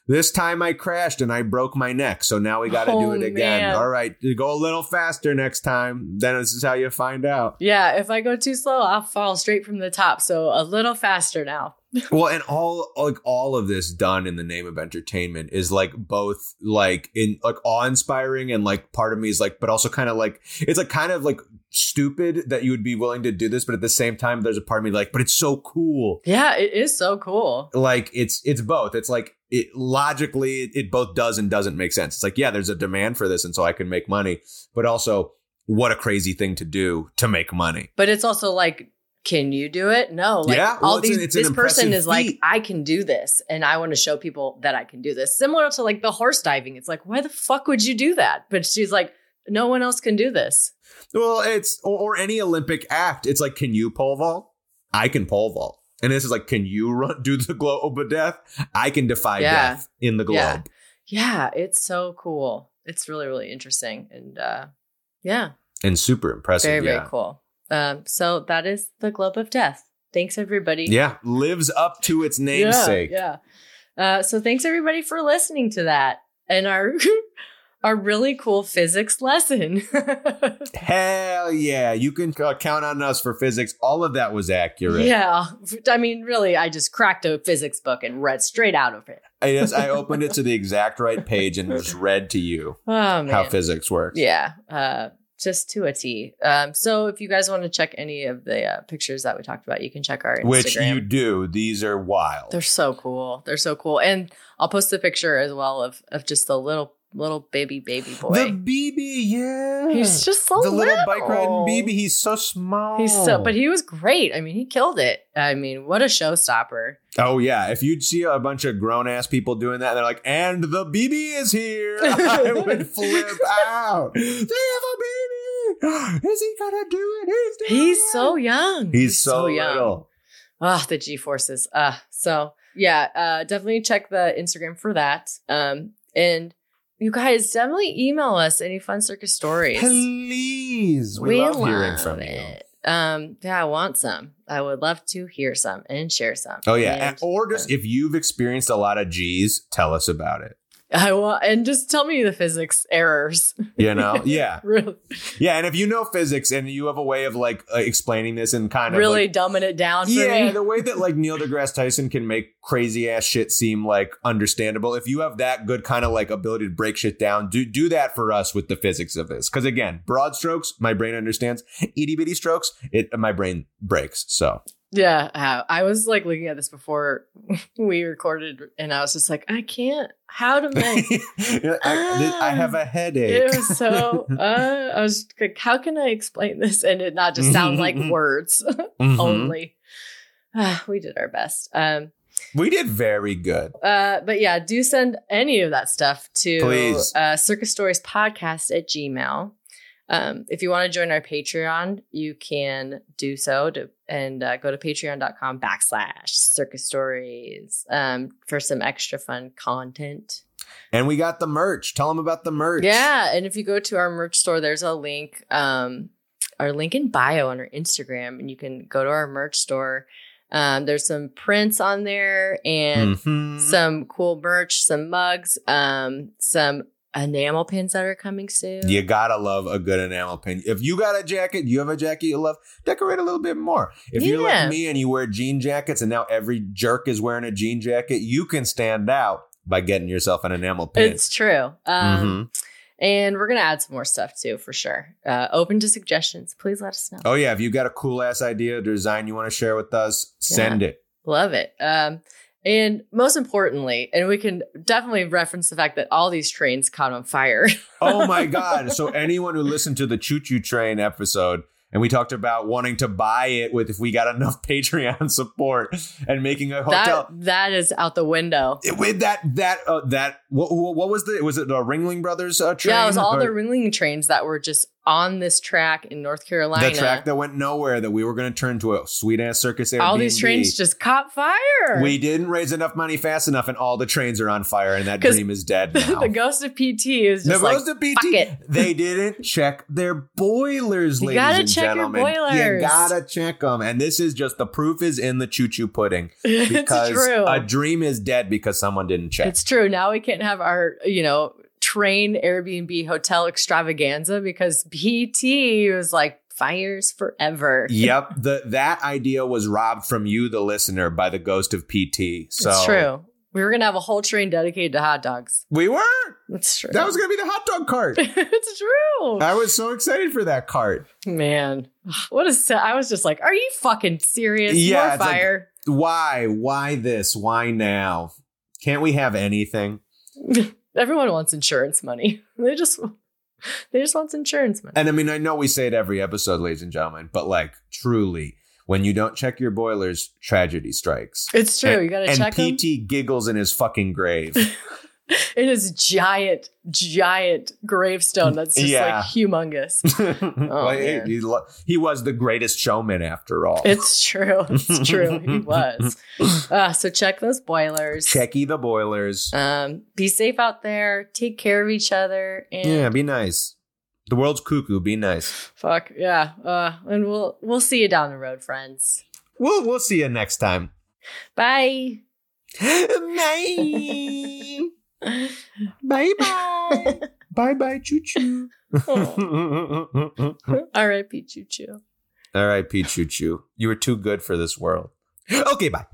this time i crashed and i broke my neck so now we gotta do Oh, it again man. all right go a little faster next time then this is how you find out Yeah, if I go too slow, I'll fall straight from the top. So a little faster now. Well and all like all of this done in the name of entertainment is like both like in like awe-inspiring and like part of me is like but also kind of like it's like kind of like stupid that you would be willing to do this but at the same time there's a part of me like but it's so cool. Yeah, it is so cool. like it's it's both. It's like it logically it, it both does and doesn't make sense. It's like yeah there's a demand for this and so i can make money but also what a crazy thing to do to make money. But it's also like, can you do it? No. Like Yeah, well, all these an this person is like. I can do this and I want to show people that I can do this. Similar to like the horse diving. It's like, why the fuck would you do that? But she's like, no one else can do this. Well, it's or, or any Olympic act. It's like, can you pole vault? I can pole vault. And this is like, can you run do the globe of death? I can defy Yeah. death in the globe. Yeah. Yeah, it's so cool. It's really, really interesting. And uh yeah, And super impressive. very, yeah. very cool. Um, so that is the Globe of Death. Thanks everybody. Yeah. Lives up to its namesake. Yeah. yeah. Uh, so thanks everybody for listening to that and our our really cool physics lesson. Hell yeah. You can count on us for physics. All of that was accurate. yeah. I mean, really, I just cracked a physics book and read straight out of it. I, just, I opened it to the exact right page and just read to you Oh how physics works. Yeah. Uh just to a T. Um, so if you guys want to check any of the uh, pictures that we talked about, you can check our Instagram. Which you do. These are wild. They're so cool. They're so cool. And I'll post a picture as well of of just the little little baby baby boy. the BB, yeah. He's just so the little little. bike riding BB. He's so small. He's so, but he was great. I mean, he killed it. I mean, what a showstopper. Oh yeah, if you'd see a bunch of grown ass people doing that, they're like, "And the BB is here," I would flip out. They have a BB. Is he gonna do it? He's He's it. so young. He's, so, little. Ah, the G forces. Ah, so yeah, uh, definitely check the Instagram for that. Um, and you guys definitely email us any fun circus stories. Please, we, love, hearing from you. Um, yeah, I want some. I would love to hear some and share some. Oh yeah, And- or just if you've experienced a lot of G's, tell us about it. I want and just tell me the physics errors. You know, yeah, really, yeah. And if you know physics and you have a way of like uh, explaining this and kind of really like, dumbing it down for yeah, me. the way that like Neil deGrasse Tyson can make crazy ass shit seem like understandable. If you have that good kind of like ability to break shit down, do do that for us with the physics of this. Because again, broad strokes, my brain understands. Itty bitty strokes, it my brain breaks. So Yeah, uh, I was like looking at this before we recorded, and I was just like, I can't. How to make I, I have a headache. it was so. Uh, I was like, how can I explain this and it not just sound like words Mhm. only? Ah, we did our best. Um, We did very good. uh, but yeah, do send any of that stuff to Please. uh, Circus Stories Podcast at Gmail. Um, if you want to join our Patreon, you can do so to, and uh, go to patreon.com backslash circus stories um, for some extra fun content. And we got the merch. Tell them about the merch. Yeah. And if you go to our merch store, there's a link, um, our link in bio on our Instagram, and you can go to our merch store. Um, there's some prints on there and Mhm. some cool merch, some mugs, um, some enamel pins that are coming soon. You gotta love a good enamel pin. If you got a jacket, you have a jacket you love, decorate a little bit more. If you're like me and you wear jean jackets and now every jerk is wearing a jean jacket, you can stand out by getting yourself an enamel pin. It's true. Um, Mhm. And we're going to add some more stuff too, for sure. Uh, open to suggestions. Please let us know. Oh yeah, if you got a cool ass idea, design you want to share with us, send it. Love it. Um, and most importantly, and we can definitely reference the fact that all these trains caught on fire. Oh my god! So anyone who listened to the Choo Choo Train episode, and we talked about wanting to buy it with if we got enough Patreon support and making a hotel. that that is out the window. with that that uh, that what, what was the was it the Ringling Brothers uh, train? Yeah, it was all Or the Ringling trains that were just on this track in North Carolina. the track that went nowhere that we were going to turn to a sweet ass circus Airbnb. all these trains just caught fire. we didn't raise enough money fast enough, and all the trains are on fire, and that dream is dead now. the ghost of PT is The just like, most of PT, fuck it. they didn't check their boilers, You ladies gotta and check your gentlemen. You gotta check them, and this is just the proof is in the choo choo pudding it's because true. a dream is dead because someone didn't check. It's true. Now we can't have our, you know, train Airbnb hotel extravaganza because PT was like fires forever. yep, the that idea was robbed from you, the listener, by the ghost of PT. So it's true. We were gonna have a whole train dedicated to hot dogs. We were. It's true. That was gonna be the hot dog cart. it's true. I was so excited for that cart. Man, what is? I was just like, are you fucking serious? Yeah, More it's like- fire. Why? Why this? Why now? Can't we have anything? Everyone wants insurance money. They just, they just want insurance money. And I mean, I know we say it every episode, ladies and gentlemen, but like truly, when you don't check your boilers, tragedy strikes. It's true. And, you got to and check them. PT giggles in his fucking grave. It is giant, giant gravestone that's just Yeah. like humongous. Well, he- he, lo- he was the greatest showman after all. It's true. It's true. He was. Uh, so check those boilers. Checky the boilers. Um, be safe out there. Take care of each other. And yeah, be nice. The world's cuckoo. Be nice. fuck yeah. Uh, and we'll we'll see you down the road, friends. We'll we'll see you next time. Bye. Bye. Bye bye. bye bye. Choo choo. R.I.P. Choo Choo. R.I.P. Choo Choo. You were too good for this world. Okay, bye.